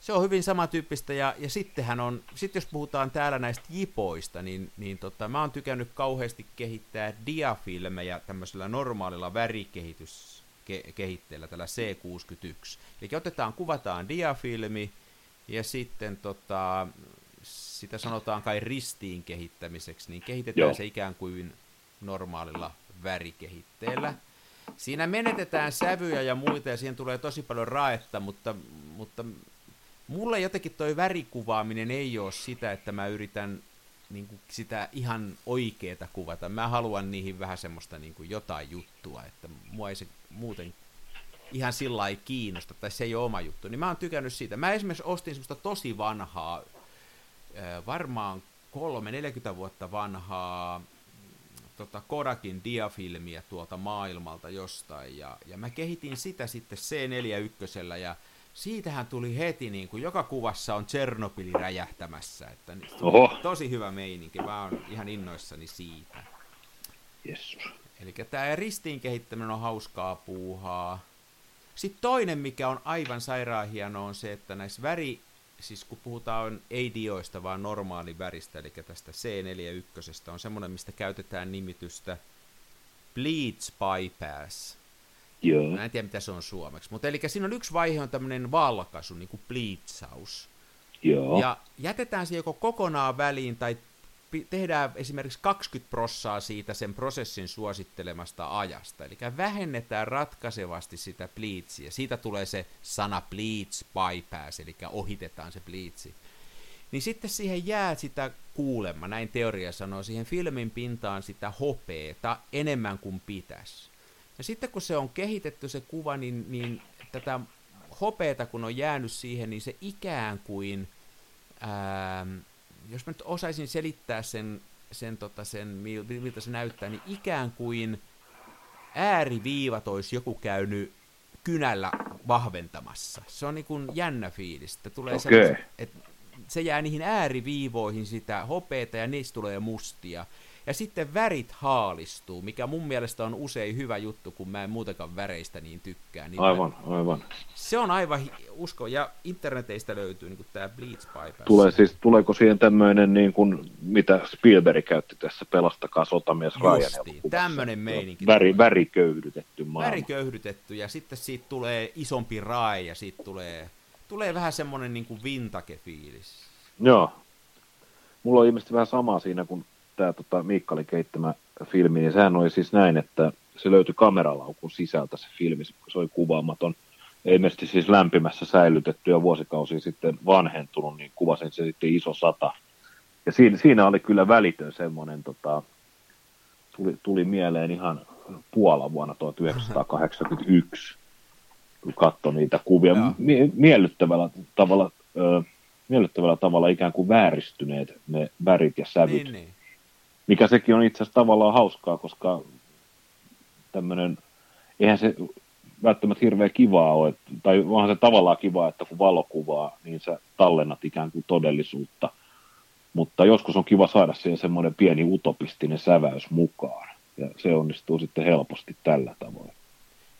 se on hyvin samantyyppistä, ja, ja sittenhän on, sit jos puhutaan täällä näistä jipoista, niin, niin tota, mä oon tykännyt kauheasti kehittää diafilmejä tämmöisellä normaalilla värikehityskehitteellä, tällä C61. Eli otetaan, kuvataan diafilmi, ja sitten tota, sitä sanotaan kai ristiin kehittämiseksi, niin kehitetään Joo. se ikään kuin normaalilla värikehitteellä. Siinä menetetään sävyjä ja muita ja siihen tulee tosi paljon raetta, mutta, mutta mulle jotenkin toi värikuvaaminen ei ole sitä, että mä yritän niin kuin sitä ihan oikeeta kuvata. Mä haluan niihin vähän semmoista niin kuin jotain juttua, että mua ei se muuten ihan sillä ei kiinnosta, tai se ei ole oma juttu, niin mä oon tykännyt siitä. Mä esimerkiksi ostin semmoista tosi vanhaa, varmaan kolme, 40 vuotta vanhaa tota Kodakin diafilmiä tuolta maailmalta jostain, ja, ja mä kehitin sitä sitten C41, ja siitähän tuli heti, niin kuin joka kuvassa on Tsernobyli räjähtämässä, että Oho. tosi hyvä meininki, mä oon ihan innoissani siitä. Jessus. Eli tämä ristiin kehittäminen on hauskaa puuhaa. Sitten toinen, mikä on aivan sairaan hieno, on se, että näissä väri, siis kun puhutaan ei dioista, vaan normaali väristä, eli tästä C41, on semmoinen, mistä käytetään nimitystä Bleach Bypass. Joo. Mä en tiedä, mitä se on suomeksi. Mutta eli siinä on yksi vaihe on tämmöinen valkaisu, niin kuin bleachaus. Joo. Ja jätetään se joko kokonaan väliin tai tehdään esimerkiksi 20 prossaa siitä sen prosessin suosittelemasta ajasta. Eli vähennetään ratkaisevasti sitä bleachia. Siitä tulee se sana bleach bypass, eli ohitetaan se bleachi. Niin sitten siihen jää sitä kuulemma, näin teoria sanoo, siihen filmin pintaan sitä hopeeta enemmän kuin pitäisi. Ja sitten kun se on kehitetty se kuva, niin, niin tätä hopeeta kun on jäänyt siihen, niin se ikään kuin, ää, jos mä nyt osaisin selittää sen, sen, tota, sen miltä se näyttää, niin ikään kuin ääriviivat olisi joku käynyt kynällä vahventamassa. Se on niin kuin jännä fiilis. Että tulee okay. että se jää niihin ääriviivoihin sitä hopeeta ja niistä tulee mustia. Ja sitten värit haalistuu, mikä mun mielestä on usein hyvä juttu, kun mä en muutenkaan väreistä niin tykkää. Niin aivan, mä, aivan. Se on aivan usko, ja interneteistä löytyy niin tämä Bleach Bypass. Tulee siis, tuleeko siihen tämmöinen, niin kuin, mitä Spielberg käytti tässä Pelastakaa sotamies Ryan tämmöinen meininki. Väri, väriköyhdytetty maailma. Väriköyhdytetty, ja sitten siitä tulee isompi rae, ja siitä tulee, tulee vähän semmoinen niin kuin vintage-fiilis. Joo. Mulla on ilmeisesti vähän sama siinä, kun tämä tota, Miikkalin keittämä filmi, niin sehän oli siis näin, että se löytyi kameralaukun sisältä se filmi, se oli kuvaamaton, ilmeisesti siis lämpimässä säilytetty ja vuosikausia sitten vanhentunut, niin kuvasin se sitten iso sata. Ja siinä, siinä oli kyllä välitön semmoinen, tota, tuli, tuli mieleen ihan Puola vuonna 1981, kun katsoi niitä kuvia. Mie- miellyttävällä tavalla, ö, miellyttävällä tavalla ikään kuin vääristyneet ne värit ja sävyt. Niin, niin mikä sekin on itse asiassa tavallaan hauskaa, koska tämmöinen, eihän se välttämättä hirveän kivaa ole, tai onhan se tavallaan kivaa, että kun valokuvaa, niin sä tallennat ikään kuin todellisuutta, mutta joskus on kiva saada siihen semmoinen pieni utopistinen säväys mukaan, ja se onnistuu sitten helposti tällä tavoin.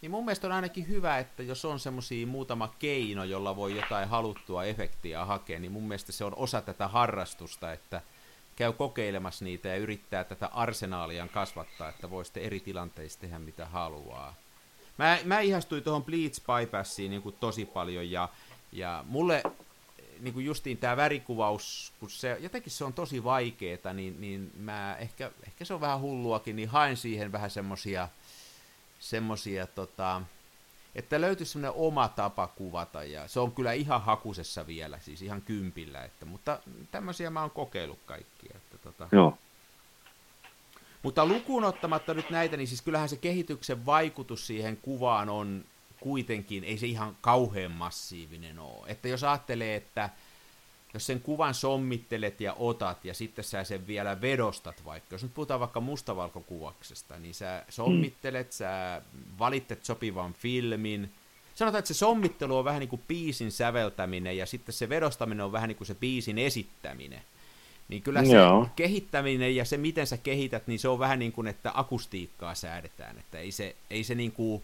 Niin mun mielestä on ainakin hyvä, että jos on semmoisia muutama keino, jolla voi jotain haluttua efektiä hakea, niin mun mielestä se on osa tätä harrastusta, että – käy kokeilemassa niitä ja yrittää tätä arsenaaliaan kasvattaa, että voi sitten eri tilanteissa tehdä mitä haluaa. Mä, mä ihastuin tuohon Bleach Bypassiin niin kuin tosi paljon ja, ja mulle niin kuin justiin tämä värikuvaus, kun se, jotenkin se on tosi vaikeeta, niin, niin mä ehkä, ehkä se on vähän hulluakin, niin haen siihen vähän semmosia, semmosia tota, että löytyisi semmoinen oma tapa kuvata, ja se on kyllä ihan hakusessa vielä, siis ihan kympillä, että, mutta tämmöisiä mä oon kokeillut kaikkia. Että, tota. Joo. Mutta lukuun ottamatta nyt näitä, niin siis kyllähän se kehityksen vaikutus siihen kuvaan on kuitenkin, ei se ihan kauhean massiivinen ole. Että jos ajattelee, että jos sen kuvan sommittelet ja otat ja sitten sä sen vielä vedostat vaikka, jos nyt puhutaan vaikka mustavalkokuvaksesta, niin sä sommittelet, mm. sä valittet sopivan filmin, sanotaan, että se sommittelu on vähän niin kuin biisin säveltäminen ja sitten se vedostaminen on vähän niin kuin se biisin esittäminen. Niin kyllä se Joo. kehittäminen ja se, miten sä kehität, niin se on vähän niin kuin, että akustiikkaa säädetään, että ei se, ei se niin kuin,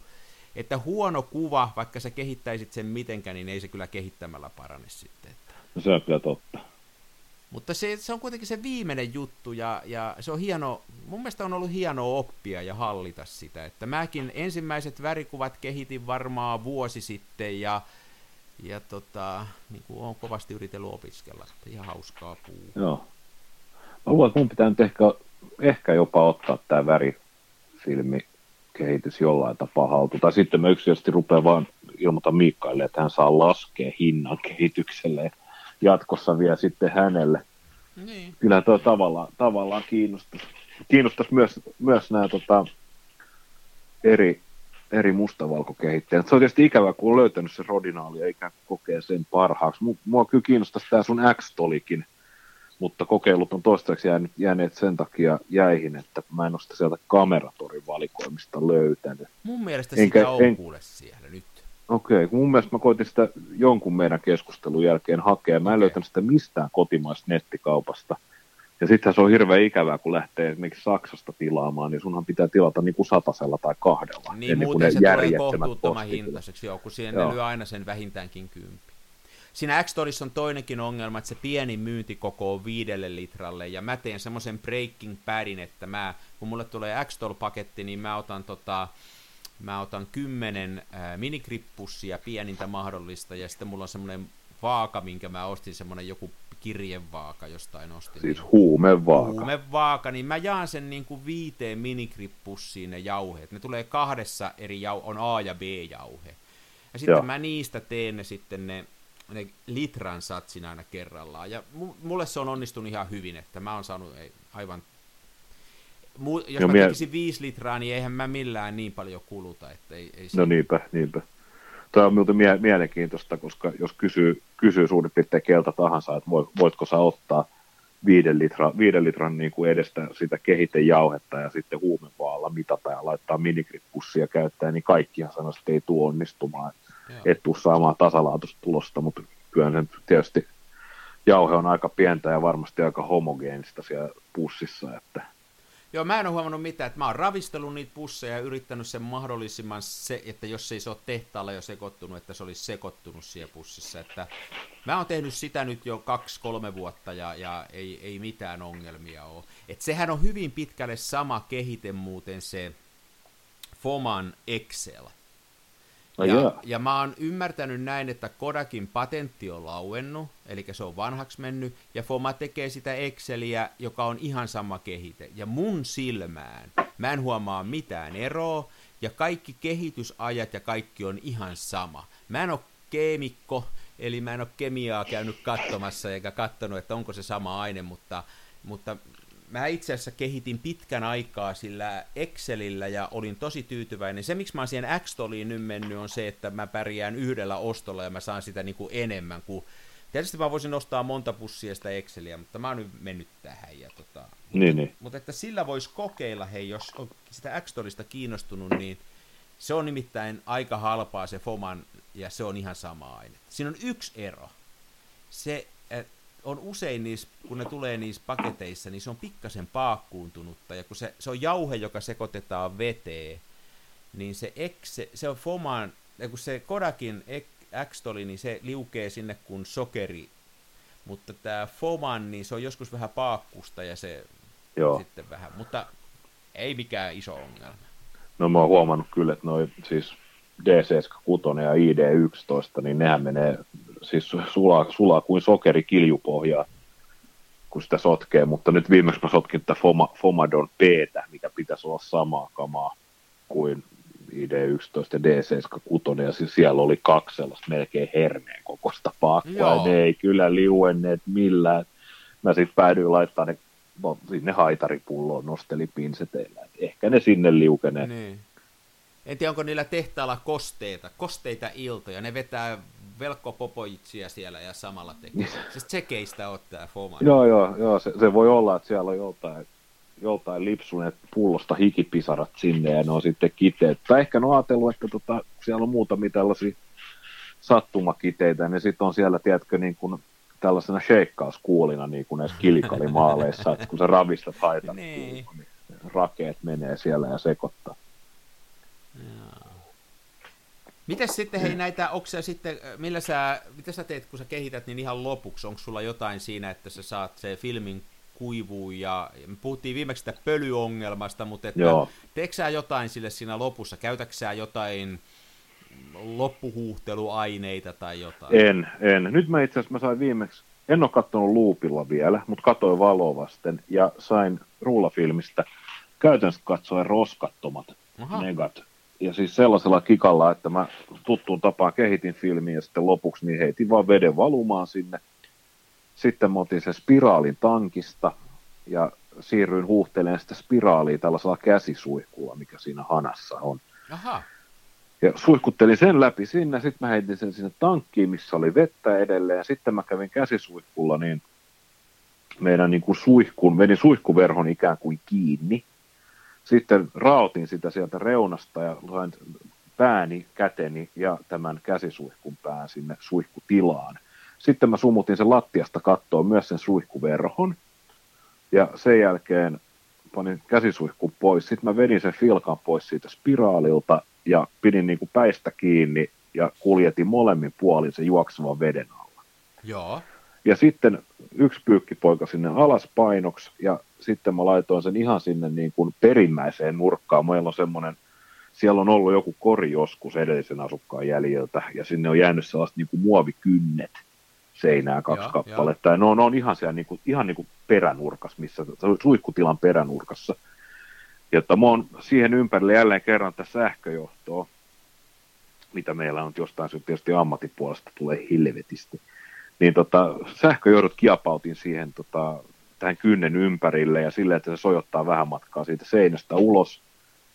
että huono kuva, vaikka sä kehittäisit sen mitenkään, niin ei se kyllä kehittämällä parane sitten. No se on kyllä totta. Mutta se, se on kuitenkin se viimeinen juttu ja, ja se on hieno, mun mielestä on ollut hienoa oppia ja hallita sitä, että mäkin ensimmäiset värikuvat kehitin varmaan vuosi sitten ja, ja tota, niin kuin olen kovasti yritellyt opiskella, että ihan hauskaa puu. Joo. Mä luulen, että mun pitää nyt ehkä, ehkä jopa ottaa tämä värifilmi kehitys jollain tapaa haltu. Tai sitten mä yksilöllisesti rupean vaan ilmoita Miikkaille, että hän saa laskea hinnan kehitykselle jatkossa vielä sitten hänelle. Niin. Kyllä tuo tavallaan, tavallaan kiinnostaisi, kiinnostaisi myös, myös nämä tota, eri, eri mustavalkokehittäjät. Se on tietysti ikävää, kun on löytänyt sen rodinaali ja ikään kuin kokee sen parhaaksi. Mua kyllä kiinnostaisi tämä sun X-tolikin mutta kokeilut on toistaiseksi jäänyt, jääneet sen takia jäihin, että mä en ole sitä sieltä kameratorin valikoimista löytänyt. Mun mielestä Enkä, sitä on en... kuule siellä nyt. Okei, okay, mun mielestä mä koitin sitä jonkun meidän keskustelun jälkeen hakea. Mä en okay. löytänyt sitä mistään kotimaista nettikaupasta. Ja sittenhän se on hirveän ikävää, kun lähtee esimerkiksi Saksasta tilaamaan, niin sunhan pitää tilata niin kuin satasella tai kahdella. Niin, muuten se tulee kohtuuttoman hintaiseksi, joo, kun siihen joo. lyö aina sen vähintäänkin kymppi. Siinä x on toinenkin ongelma, että se pieni myyntiko on viidelle litralle, ja mä teen semmoisen breaking padin, että mä, kun mulle tulee x paketti niin mä otan tota, mä otan kymmenen äh, minikrippusia pienintä mahdollista, ja sitten mulla on semmoinen vaaka, minkä mä ostin, semmoinen joku kirjevaaka jostain ostin. Siis huumevaaka. Huumevaaka, niin mä jaan sen niin kuin viiteen minikrippussiin ne jauheet. Ne tulee kahdessa eri jau, on A- ja B-jauhe. Ja sitten Joo. mä niistä teen ne sitten ne, ne litran satsin aina kerrallaan. Ja mulle se on onnistunut ihan hyvin, että mä oon saanut aivan Mu- jos no, mä mie- tekisin viisi litraa, niin eihän mä millään niin paljon kuluta. Että ei, ei no niinpä, niinpä. Tämä on muuten mie- mielenkiintoista, koska jos kysyy, kysyy suurin piirtein keltä tahansa, että voitko sä ottaa viiden, litra, viiden litran niin kuin edestä sitä kehitejauhetta ja sitten huumevaalla mitata ja laittaa minikrippussia käyttää, niin kaikkihan sanoisi, että ei tuo onnistumaan. Et tuu saamaan tasalaatusta tulosta, mutta kyllä sen tietysti jauhe on aika pientä ja varmasti aika homogeenista siellä pussissa, että Joo, mä en ole huomannut mitään, että mä oon ravistellut niitä pusseja ja yrittänyt sen mahdollisimman se, että jos ei se ole tehtaalla jo sekoittunut, että se olisi sekoittunut siellä pussissa. Että mä oon tehnyt sitä nyt jo kaksi-kolme vuotta ja, ja ei, ei mitään ongelmia ole. Et sehän on hyvin pitkälle sama kehite muuten se Foman Excel. No ja, ja mä oon ymmärtänyt näin, että Kodakin patentti on lauennut, eli se on vanhaksi mennyt, ja Foma tekee sitä Exceliä, joka on ihan sama kehite. Ja mun silmään mä en huomaa mitään eroa, ja kaikki kehitysajat ja kaikki on ihan sama. Mä en ole keemikko, eli mä en ole kemiaa käynyt katsomassa eikä katsonut, että onko se sama aine, mutta, mutta mä itse asiassa kehitin pitkän aikaa sillä Excelillä ja olin tosi tyytyväinen. Se, miksi mä oon siihen x nyt mennyt, on se, että mä pärjään yhdellä ostolla ja mä saan sitä niin kuin enemmän kuin... Tietysti mä voisin ostaa monta pussia sitä Exceliä, mutta mä oon nyt mennyt tähän. Ja tota, niin, niin. Mutta että sillä voisi kokeilla, hei, jos on sitä x kiinnostunut, niin se on nimittäin aika halpaa se Foman, ja se on ihan sama aine. Siinä on yksi ero. Se, on usein niissä, kun ne tulee niissä paketeissa, niin se on pikkasen paakkuuntunutta, ja kun se, se on jauhe, joka sekoitetaan veteen, niin se, ekse, se on Foman, ja kun se Kodakin X-toli, niin se liukee sinne kuin sokeri, mutta tämä Foman, niin se on joskus vähän paakkusta, ja se Joo. sitten vähän, mutta ei mikään iso ongelma. No mä oon huomannut kyllä, että noi siis D76 ja ID11, niin nehän menee siis sulaa, sulaa kuin sokeri kiljupohjaa, kun sitä sotkee, mutta nyt viimeksi mä sotkin tätä Foma, Fomadon p mikä pitäisi olla samaa kamaa kuin ID11 ja D76, ja siis siellä oli kaksi sellaista melkein herneen kokoista paakkua, ja ne ei kyllä liuenneet millään. Mä sitten päädyin laittaa ne no, sinne haitaripulloon, nosteli pinseteillä, ehkä ne sinne liukenee. Niin. En tiedä, onko niillä tehtaalla kosteita, kosteita iltoja. Ne vetää Velkko Popoitsia siellä ja samalla tekee. Siis tsekeistä ottaa Foma. Joo, joo, joo se, se, voi olla, että siellä on joltain, joltain lipsuneet pullosta hikipisarat sinne ja ne on sitten kiteet. Tai ehkä ne on ajatellut, että tota, siellä on muutamia tällaisia sattumakiteitä, niin sitten on siellä, tiedätkö, niin kuin tällaisena sheikkauskuulina niin kuin näissä kilkalimaaleissa, että kun sä ravistat haitat, niin. niin rakeet menee siellä ja sekoittaa. Miten sitten, hei näitä, onko sitten, millä sä, mitä sä teet, kun sä kehität, niin ihan lopuksi, onko sulla jotain siinä, että sä saat se filmin kuivuu ja me puhuttiin viimeksi sitä pölyongelmasta, mutta että Joo. teekö sä jotain sille siinä lopussa, käytätkö sä jotain loppuhuuhteluaineita tai jotain? En, en. Nyt mä itse asiassa mä sain viimeksi, en ole katsonut luupilla vielä, mutta katoin valoa vasten ja sain ruulafilmistä käytännössä katsoen roskattomat Aha. negat ja siis sellaisella kikalla, että mä tuttuun tapaan kehitin filmiä ja sitten lopuksi niin heitin vaan veden valumaan sinne. Sitten mä otin sen spiraalin tankista ja siirryin huuhtelemaan sitä spiraalia tällaisella käsisuihkulla, mikä siinä hanassa on. Aha. Ja suihkuttelin sen läpi sinne, sitten mä heitin sen sinne tankkiin, missä oli vettä edelleen, ja sitten mä kävin käsisuihkulla niin meidän niin kuin suihkun, vedin suihkuverhon ikään kuin kiinni. Sitten raotin sitä sieltä reunasta ja sain pääni, käteni ja tämän käsisuihkun pään sinne suihkutilaan. Sitten mä sumutin sen lattiasta kattoon myös sen suihkuverhon. Ja sen jälkeen panin käsisuihkun pois. Sitten mä vedin sen filkan pois siitä spiraalilta ja pidin niin kuin päistä kiinni ja kuljetin molemmin puolin sen juoksevan veden alla. Joo. Ja sitten yksi pyykkipoika sinne alas painoksi ja sitten mä laitoin sen ihan sinne niin kuin perimmäiseen nurkkaan. Meillä on semmoinen, siellä on ollut joku kori joskus edellisen asukkaan jäljiltä ja sinne on jäänyt sellaiset niin kuin muovikynnet seinää kaksi Joo, kappaletta. Ja ne on, ne on ihan siellä niin kuin, ihan niin kuin peränurkassa, missä, suihkutilan peränurkassa. Ja mä oon siihen ympärille jälleen kerran tässä sähköjohtoa, mitä meillä on jostain syystä tietysti ammattipuolesta tulee helvetisti. Niin tota, sähköjohdot kiapautin siihen tota, tähän kynnen ympärille ja silleen, että se sojottaa vähän matkaa siitä seinästä ulos.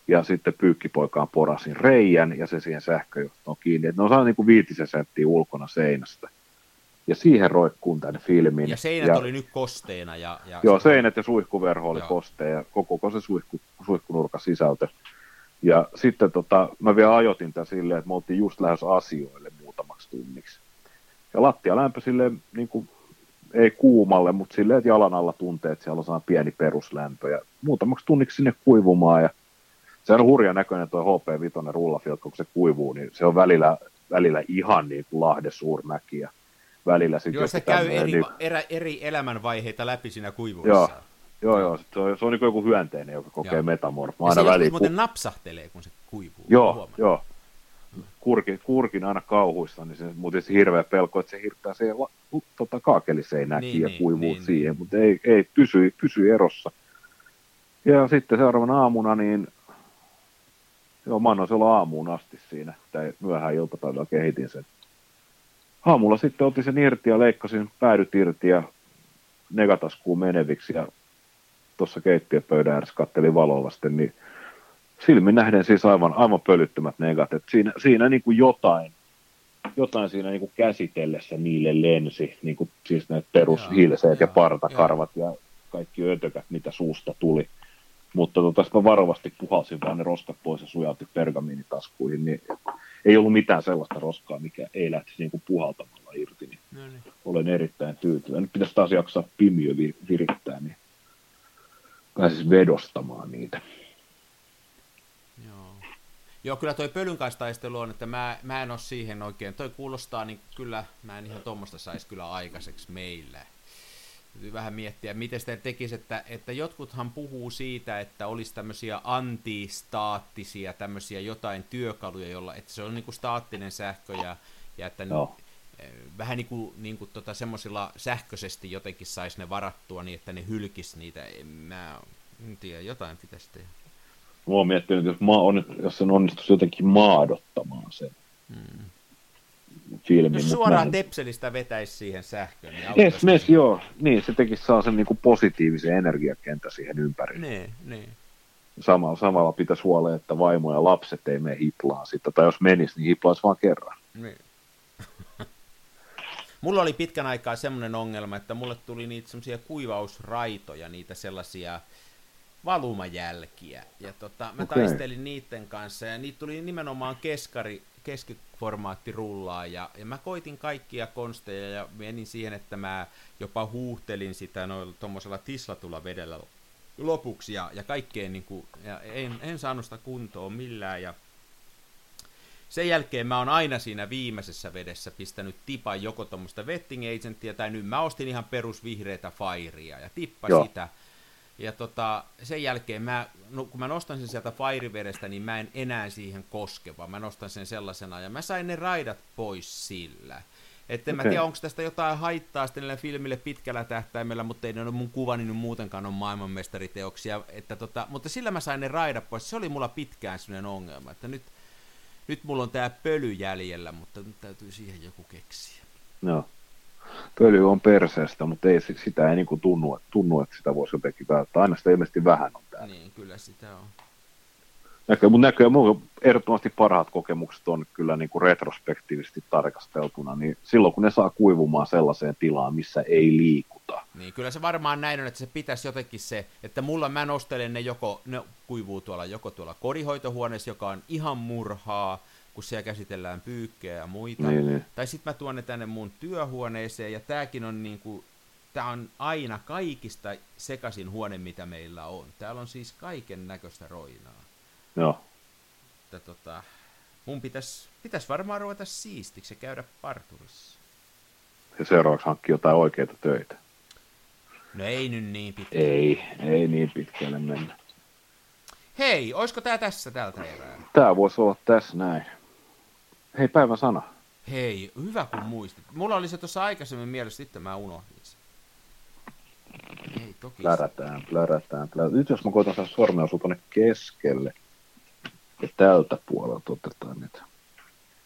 Ja sitten pyykkipoikaan porasin reijän ja se siihen sähköjohtoon kiinni. Et ne on saanut niin kuin viitisen senttiä ulkona seinästä. Ja siihen roikkuun tänne filmiin. Ja seinät ja, oli nyt kosteena. Ja, ja joo, seinät ja suihkuverho oli kosteen ja koko se suihku, suihkunurkan sisältö. Ja sitten tota, mä vielä ajotin tämän silleen, että me oltiin just lähes asioille muutamaksi tunniksi. Ja lattia lämpö silleen, niin kuin, ei kuumalle, mutta silleen, että jalan alla tuntee, että siellä on pieni peruslämpö. Ja muutamaksi tunniksi sinne kuivumaan. Ja se on hurja näköinen tuo HP5 rullafilkka, kun se kuivuu, niin se on välillä, välillä ihan niin kuin Lahden suurmäki. Ja välillä sitten... Joo, se käy eri, niin... erä, eri elämänvaiheita läpi siinä kuivuudessa. Joo, joo, joo. Se on, se on niin kuin joku hyönteinen, joka kokee joo. metamorfaa. Aina väliin, muuten napsahtelee, kun se kuivuu. Joo, joo. Kurkin, kurkin aina kauhuissa, niin se muuten se hirveä pelko, että se hirttää siihen tota, kaakeliseinäkin niin, ja niin, kuivuu niin, siihen, niin. mutta ei, ei pysy, pysy erossa. Ja sitten seuraavana aamuna, niin joo, mä annoin olla aamuun asti siinä, tai myöhään iltapäivällä kehitin sen aamulla sitten otin sen irti ja leikkasin päädyt irti ja negataskuun meneviksi ja tuossa keittiöpöydän ääressä kattelin valoa vasten, niin silmin nähden siis aivan, aivan pölyttömät negat. Et siinä, siinä niin kuin jotain, jotain siinä niin kuin käsitellessä niille lensi, niin kuin siis ne perushilseet ja partakarvat ja kaikki ötökät, mitä suusta tuli. Mutta tota, mä varovasti puhalsin vaan ne roskat pois ja sujautin pergamiinitaskuihin, niin ei ollut mitään sellaista roskaa, mikä ei lähtisi niin kuin puhaltamalla irti. Niin no niin. Olen erittäin tyytyväinen. Nyt pitäisi taas jaksaa pimiö virittää, niin pääsisi vedostamaan niitä. Joo. Kyllä toi pölyn kanssa taistelu on, että mä, mä en ole siihen oikein. Toi kuulostaa, niin kyllä mä en ihan tuommoista saisi kyllä aikaiseksi meillä. Täytyy vähän miettiä, miten sitä tekisi, että, että jotkuthan puhuu siitä, että olisi tämmöisiä antistaattisia, tämmöisiä jotain työkaluja, jolla, että se on niin kuin staattinen sähkö ja, ja että no. vähän niin kuin, niin kuin tota, semmoisilla sähköisesti jotenkin saisi ne varattua niin, että ne hylkis niitä. En mä en tiedä, jotain pitäisi tehdä. Mä oon miettinyt, jos, mä on, jos sen onnistuisi jotenkin maadottamaan sen. Hmm filmi. Jos suoraan mä... Tepselistä vetäisi siihen sähköön. Niin yes, mes, joo, niin se tekisi saa sen niin positiivisen energiakentän siihen ympärille. Niin, niin. Samalla, samalla pitäisi huolea, että vaimo ja lapset ei mene hiplaan sitä, tai jos menisi, niin hiplaisi vaan kerran. Niin. mulla oli pitkän aikaa semmoinen ongelma, että mulle tuli niitä semmoisia kuivausraitoja, niitä sellaisia valumajälkiä. Ja tota, mä okay. taistelin niiden kanssa, ja niitä tuli nimenomaan keskari, keskiformaatti rullaa ja, ja mä koitin kaikkia konsteja ja menin siihen, että mä jopa huuhtelin sitä noilla tuommoisella tislatulla vedellä lopuksi ja, ja kaikkeen niin kuin, ja en, en saanut sitä kuntoon millään ja sen jälkeen mä oon aina siinä viimeisessä vedessä pistänyt tipan joko tuommoista wetting agenttia tai nyt mä ostin ihan perusvihreitä fairia ja tippa Joo. sitä ja tota, sen jälkeen mä, no, kun mä nostan sen sieltä Firevedestä, niin mä en enää siihen koske, vaan mä nostan sen sellaisena, ja mä sain ne raidat pois sillä. Että okay. mä tiedä, onko tästä jotain haittaa sitten filmille pitkällä tähtäimellä, mutta ei ne ole mun kuvani nyt muutenkaan on maailmanmestariteoksia. Että tota, mutta sillä mä sain ne raidat pois. Se oli mulla pitkään sellainen ongelma, että nyt, nyt mulla on tää pöly jäljellä, mutta nyt täytyy siihen joku keksiä. No pöly on perseestä, mutta ei, sitä ei niin kuin tunnu, tunnu, että sitä voisi jotenkin välttää. Aina sitä ilmeisesti vähän on täällä. Niin, kyllä sitä on. Näköjään, mutta näköjään mun ehdottomasti parhaat kokemukset on kyllä niin kuin retrospektiivisesti tarkasteltuna, niin silloin kun ne saa kuivumaan sellaiseen tilaan, missä ei liikuta. Niin, kyllä se varmaan näin on, että se pitäisi jotenkin se, että mulla mä nostelen ne joko, ne kuivuu tuolla, joko tuolla kodinhoitohuoneessa, joka on ihan murhaa, kun siellä käsitellään pyykkejä ja muita. Niin, niin. Tai sitten mä tuon ne tänne mun työhuoneeseen, ja tääkin on niinku, tää on aina kaikista sekaisin huone, mitä meillä on. Täällä on siis kaiken näköistä roinaa. Joo. Että tota, mun pitäisi pitäis varmaan ruveta siistiksi ja käydä parturissa. Ja seuraavaksi hankkia jotain oikeita töitä. No ei nyt niin pitkä. Ei, ei niin pitkälle mennä. Hei, oisko tää tässä tältä erää? Tää voisi olla tässä näin. Hei, päivän sana. Hei, hyvä kun muistit. Mulla oli se tuossa aikaisemmin mielessä, sitten mä unohdin sen. Ei toki. Plärätään, plärätään, plärätään. Nyt jos mä koitan saada sormen osua tonne keskelle. Ja tältä puolelta otetaan nyt.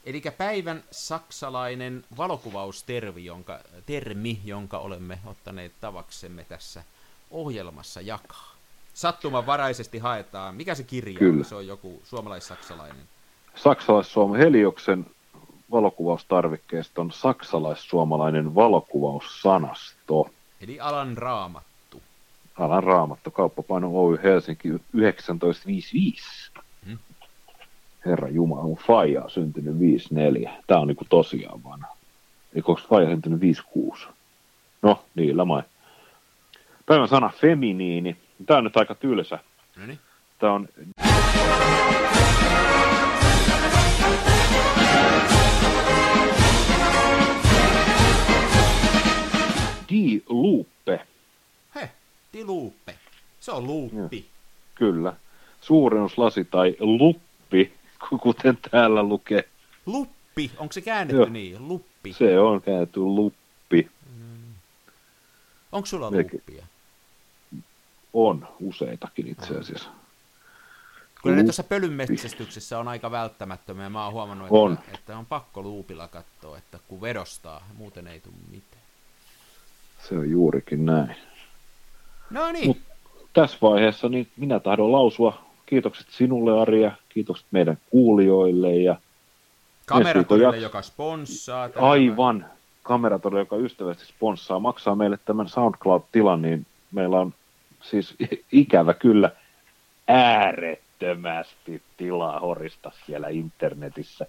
Eli päivän saksalainen valokuvaustermi, jonka, termi, jonka olemme ottaneet tavaksemme tässä ohjelmassa jakaa. Sattumanvaraisesti haetaan. Mikä se kirja Kyllä. on? Se on joku suomalais-saksalainen. Saksalais-Suomen Helioksen valokuvaustarvikkeesta on saksalais-suomalainen valokuvaussanasto. Eli alan raamattu. Alan Raamatto, kauppapaino Oy Helsinki 1955. Hmm. Herra Jumala, mun faija on syntynyt 54. Tää on niinku tosiaan vanha. Eikö onko faija syntynyt 56? No, niillä mai. Päivän sana feminiini. Tää on nyt aika tylsä. No niin. Tää on Di Lupe. He, tiluuppe. Se on luuppi. Kyllä. Suurennuslasi tai luppi, kuten täällä lukee. Luppi, onko se käännetty Joo. niin? Luppi. Se on käännetty luppi. Onko sulla Melkein. luppia? On useitakin itse asiassa. Kyllä ne tuossa pölynmetsästyksessä on aika välttämättömiä. Mä oon huomannut, että On. että on pakko luupilla katsoa, että kun vedostaa, muuten ei tule mitään. Se on juurikin näin. No niin, Mut- Tässä vaiheessa niin minä tahdon lausua kiitokset sinulle Ari ja kiitokset meidän kuulijoille ja kameratorille, jaks- joka sponssaa. tämän- aivan kameratori, joka ystävästi sponssaa, maksaa meille tämän SoundCloud-tilan, niin meillä on siis ikävä kyllä äärettömästi tilaa horista siellä internetissä.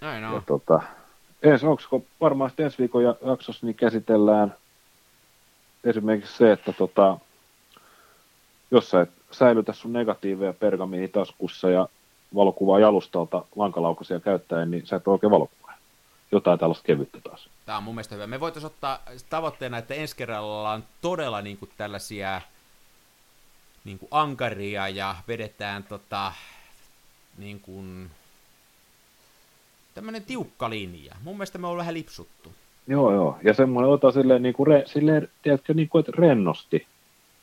Näin Ja on. tota, ensi, onko varmaan ensi viikon ja- jaksossa niin käsitellään esimerkiksi se, että tota, jos sä et säilytä sun negatiiveja pergamiinitaskussa ja valokuvaa jalustalta lankalaukasia käyttäen, niin sä et oikein valokuvaa. Jotain tällaista kevyttä taas. Tämä on mun mielestä hyvä. Me voitaisiin ottaa tavoitteena, että ensi kerralla on todella niin kuin tällaisia niin kuin ankaria ja vedetään tota, niin kuin, tämmöinen tiukka linja. Mun mielestä me on vähän lipsuttu. Joo, joo. Ja semmoinen ota silleen, niin kuin, re, silleen tiedätkö, niin kuin, että rennosti.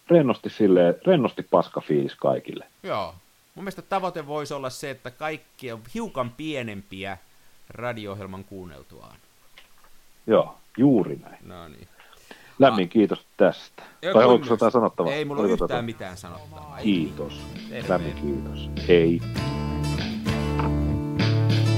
Rennosti silleen, rennosti paska fiilis kaikille. Joo. Mun mielestä tavoite voisi olla se, että kaikki on hiukan pienempiä radio-ohjelman kuunneltuaan. Joo, juuri näin. No niin. Lämmin kiitos tästä. Joo, tai onko jotain sanottavaa? Ei mulla ole Oliko yhtään tota- mitään sanottavaa. Kiitos. Terve. Lämmin kiitos. Hei.